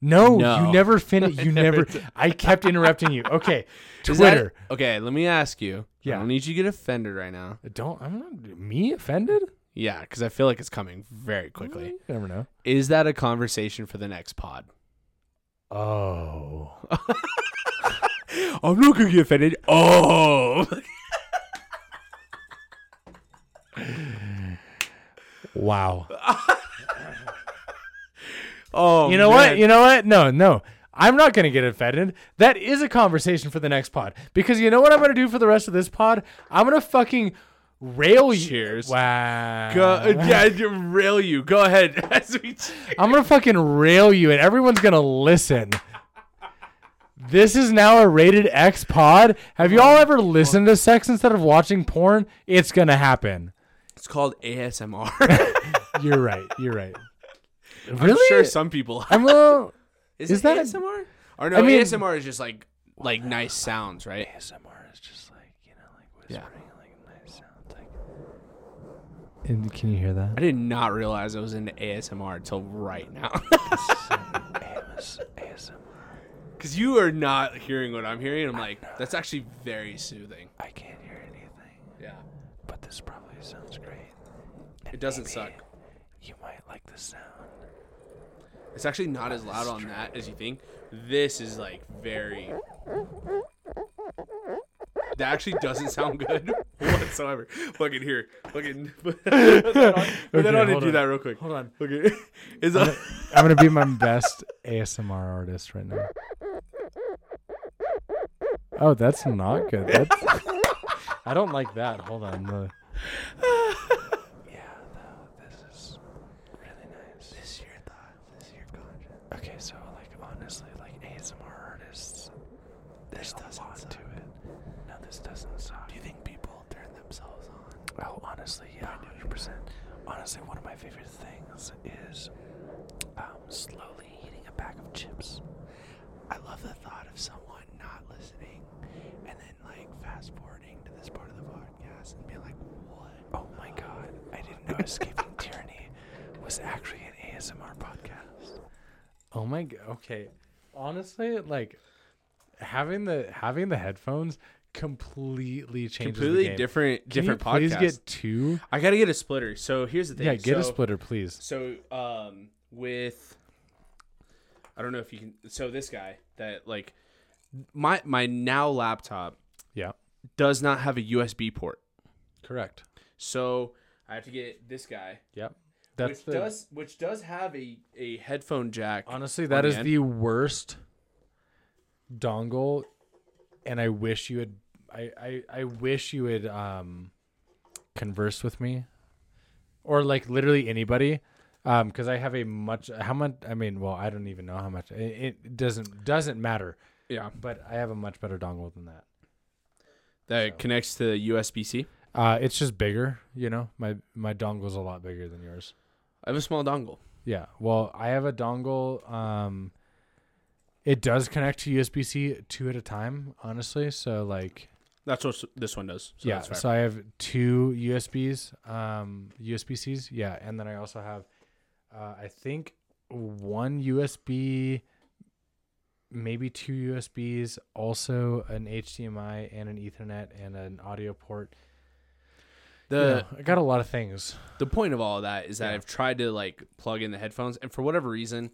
No, No. you never finished. I You never never. did. I kept interrupting you. Okay, Is that- Twitter. okay, let me ask you. Yeah. I don't need you to get offended right now. Don't. I'm not. Me offended? Yeah, because I feel like it's coming very quickly. You never know. Is that a conversation for the next pod? Oh. I'm not gonna get offended. Oh, Wow. oh. you know man. what? You know what? No, no. I'm not going to get offended. That is a conversation for the next pod. Because you know what I'm going to do for the rest of this pod? I'm going to fucking rail you. Cheers. Wow. Go, yeah, rail you. Go ahead. As we I'm going to fucking rail you and everyone's going to listen. This is now a rated X pod. Have you all ever listened to sex instead of watching porn? It's going to happen. it's called ASMR. You're right. You're right. I'm Really? sure some people. I'm a little. Is, Is it that- ASMR? Or no, I mean- ASMR is just like like nice sounds, right? ASMR is just like, you know, like Yeah. like nice sounds. Like. And can you hear that? I did not realize I was into ASMR until right now. ASMR. Because you are not hearing what I'm hearing. I'm like, that's actually very soothing. I can't hear anything, Yeah. but this probably sounds great. It doesn't suck. You might like the sound. It's actually not as loud on that as you think. This is like very. That actually doesn't sound good whatsoever. Fucking here. Fucking. Put that on, put that Okay, on and do on. that real quick. Hold on. Okay. Is that. I'm gonna be my best ASMR artist right now. Oh, that's not good. That's, I don't like that. Hold on. The, yeah, though, this is really nice. This is your thought. This is your content. Okay, so like honestly, like ASMR artists, there's a lot No, this doesn't suck. Do you think people turn themselves on? Oh, honestly, yeah, hundred percent. Honestly, one of my favorite things is um, slowly eating a bag of chips. I love the thought of someone not listening and then like fast forwarding to this part of the podcast and be like, "What? Oh my god! I didn't know Escaping Tyranny was actually an ASMR podcast." Oh my god! Okay, honestly, like having the having the headphones completely changes the completely different Can different you please podcast. get two? I gotta get a splitter. So here's the thing. Yeah, get a splitter, please. So um with I don't know if you can so this guy that like my my now laptop Yeah, does not have a USB port. correct. So I have to get this guy Yep, that's which the does which does have a, a headphone jack. honestly on that is end. the worst dongle, and I wish you had. I I, I wish you would um conversed with me, or like literally anybody. Um, because I have a much how much I mean, well, I don't even know how much it, it doesn't doesn't matter, yeah. but I have a much better dongle than that. That connects to USB C. Uh, it's just bigger, you know. My my dongle's a lot bigger than yours. I have a small dongle. Yeah. Well, I have a dongle. Um, it does connect to USB C two at a time, honestly. So like, That's what this one does. So yeah. So I have two USBs, um, USB Cs. Yeah, and then I also have, uh, I think one USB, maybe two USBs, also an HDMI and an Ethernet and an audio port. the You know, I got a lot of things. the point of all of that is that Yeah. I've tried to like plug in the headphones, and for whatever reason,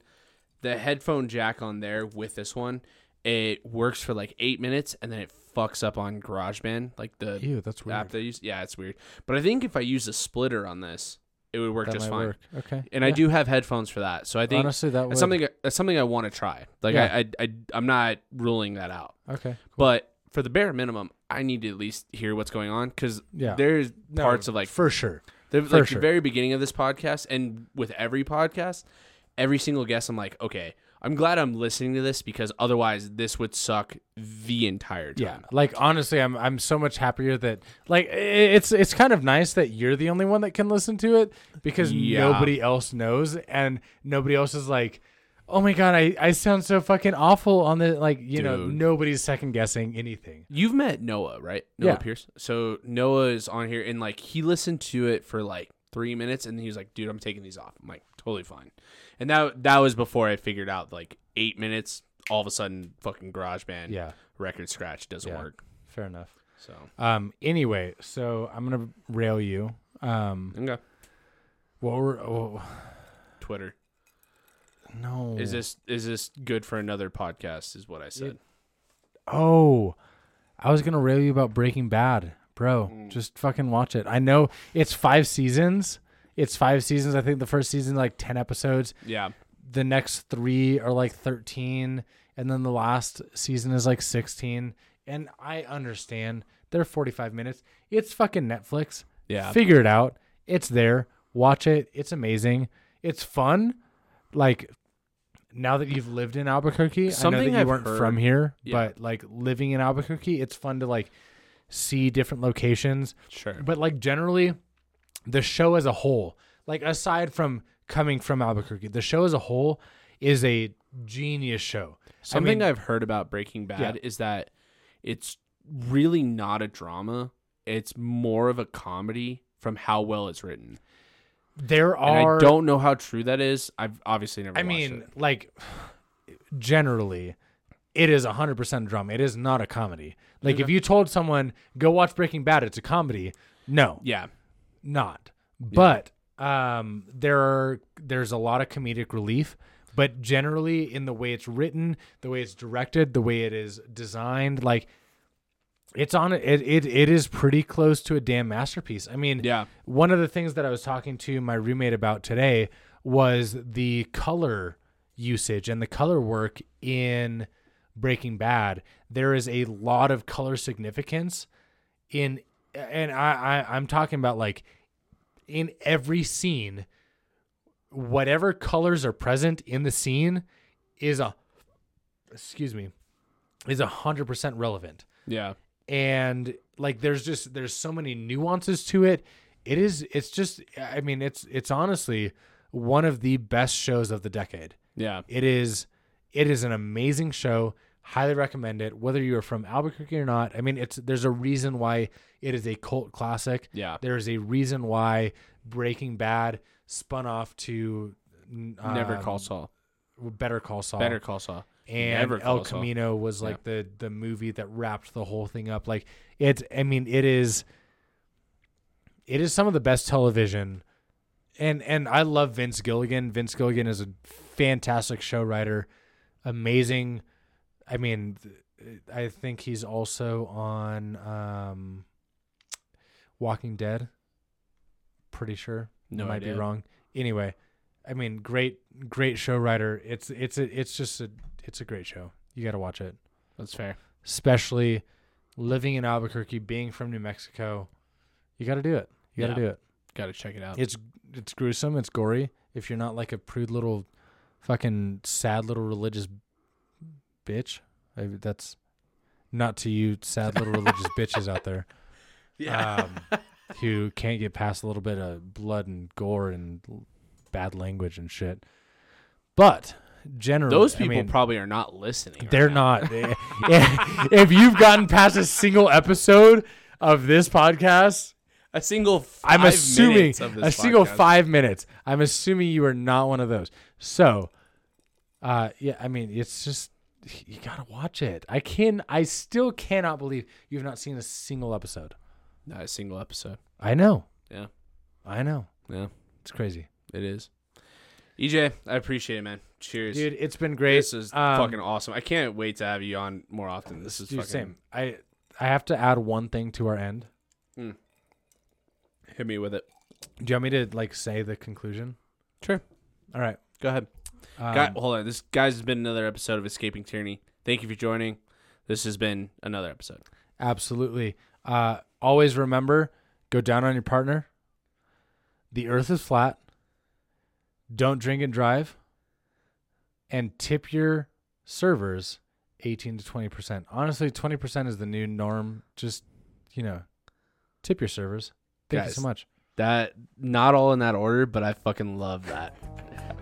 the headphone jack on there with this one, it works for like eight minutes, and then it fucks up on GarageBand, like the Ew, that's weird. app they use. Yeah, it's weird. But I think if I use a splitter on this, it would work that just might fine. work. Okay. And I Yeah. do have headphones for that, so I think honestly that would it's something that's something I want to try. Like Yeah. I, I, I, I'm not ruling that out, Okay. but for the bare minimum, I need to at least hear what's going on because Yeah. there's No, parts of like for sure. the, For like sure. the very beginning of this podcast and with every podcast, every single guest, I'm like, okay, I'm glad I'm listening to this because otherwise this would suck the entire time. Yeah, like honestly, I'm I'm so much happier that like it's it's kind of nice that you're the only one that can listen to it because Yeah. nobody else knows and nobody else is like, oh my god, I I sound so fucking awful on the like you know nobody's second guessing anything. You've met Noah, right? Noah Yeah. Pierce. So Noah is on here and like he listened to it for like three minutes and he was like, dude, I'm taking these off. I'm like, totally fine. And that that was before I figured out like eight minutes, all of a sudden fucking GarageBand Yeah, record scratch doesn't Yeah. work. fair enough. So Um. Anyway, so I'm gonna rail you. Um. okay. What were? Oh, Twitter. no. Is this is this good for another podcast? Is what I said. Oh, I was gonna rail you about Breaking Bad, bro. Mm. Just fucking watch it. I know it's five seasons. It's five seasons. I think the first season like ten episodes. yeah. The next three are like thirteen, and then the last season is like sixteen. And I understand they're forty-five minutes. It's fucking Netflix. Yeah. Figure it out. It's there. Watch it. It's amazing. It's fun. Like now that you've lived in Albuquerque, I know Something that you I've weren't heard- from here, Yeah. but like living in Albuquerque, it's fun to like see different locations. Sure. But like generally, the show as a whole, like aside from coming from Albuquerque, the show as a whole is a genius show. Something I mean, have heard about Breaking Bad Yeah. is that it's really not a drama. It's more of a comedy from how well it's written. there And are I don't know how true that is. I've obviously never I mean, it. like generally, it is hundred percent drama. It is not a comedy. Like if you told someone go watch Breaking Bad, it's a comedy. No, Yeah. Not. But um, there are there's a lot of comedic relief. But generally, in the way it's written, the way it's directed, the way it is designed, like it's on it. It it is pretty close to a damn masterpiece. I mean, Yeah. one of the things that I was talking to my roommate about today was the color usage and the color work in Breaking Bad. There is a lot of color significance in, and I, I I'm talking about like in every scene, whatever colors are present in the scene is a, excuse me, is a hundred percent relevant Yeah. and like there's just there's so many nuances to it it is it's just i mean it's it's honestly one of the best shows of the decade Yeah. it is it is an amazing show highly recommend it whether you're from albuquerque or not i mean it's there's a reason why it is a cult classic Yeah. there's a reason why breaking bad spun off to Never um, Call Saul. better call saul Better Call Saul. and Never El Call Saul. Camino was like the the movie that wrapped the whole thing up. Like it, I mean, it is, it is some of the best television, and and I love Vince Gilligan. Vince Gilligan is a fantastic show writer, amazing. I mean, th- I think he's also on um, Walking Dead. Pretty sure. No might idea. be wrong. Anyway, I mean, great, great show writer. It's it's a, it's just a it's a great show. You got to watch it, That's fair. especially living in Albuquerque, being from New Mexico. You got to do it. You got to Yeah. do it. Got to check it out. It's it's gruesome. It's gory. If you're not like a prude little, fucking sad little religious bitch, I, that's not to you, sad little religious bitches out there. yeah. um, who can't get past a little bit of blood and gore and bad language and shit. But generally, Those I people mean, probably are not listening. they're now. not. if, if you've gotten past a single episode of this podcast, a single. I'm assuming minutes of this a single five minutes. I'm assuming you are not one of those. So, uh, yeah, I mean, it's just you gotta watch it. I can. I still cannot believe you've not seen a single episode. Not a single episode. I know. Yeah. I know. Yeah, It's crazy, it is. EJ, I appreciate it, man. Cheers, dude. It's been great. This is Um, fucking awesome. I can't wait to have you on more often. This is dude, fucking. same. I I have to add one thing to our end. Hit me with it. Do you want me to like say the conclusion? Sure. All right. Go ahead. Um, Guy, hold on. This guys has been another episode of Escaping Tyranny. Thank you for joining. This has been another episode. Absolutely. Uh, always remember go down on your partner. The earth is flat. Don't drink and drive. And tip your servers 18 to 20%. Honestly, 20% is the new norm. Just, you know, tip your servers. Thank Guys. you so much. That not all in that order, but I fucking love that.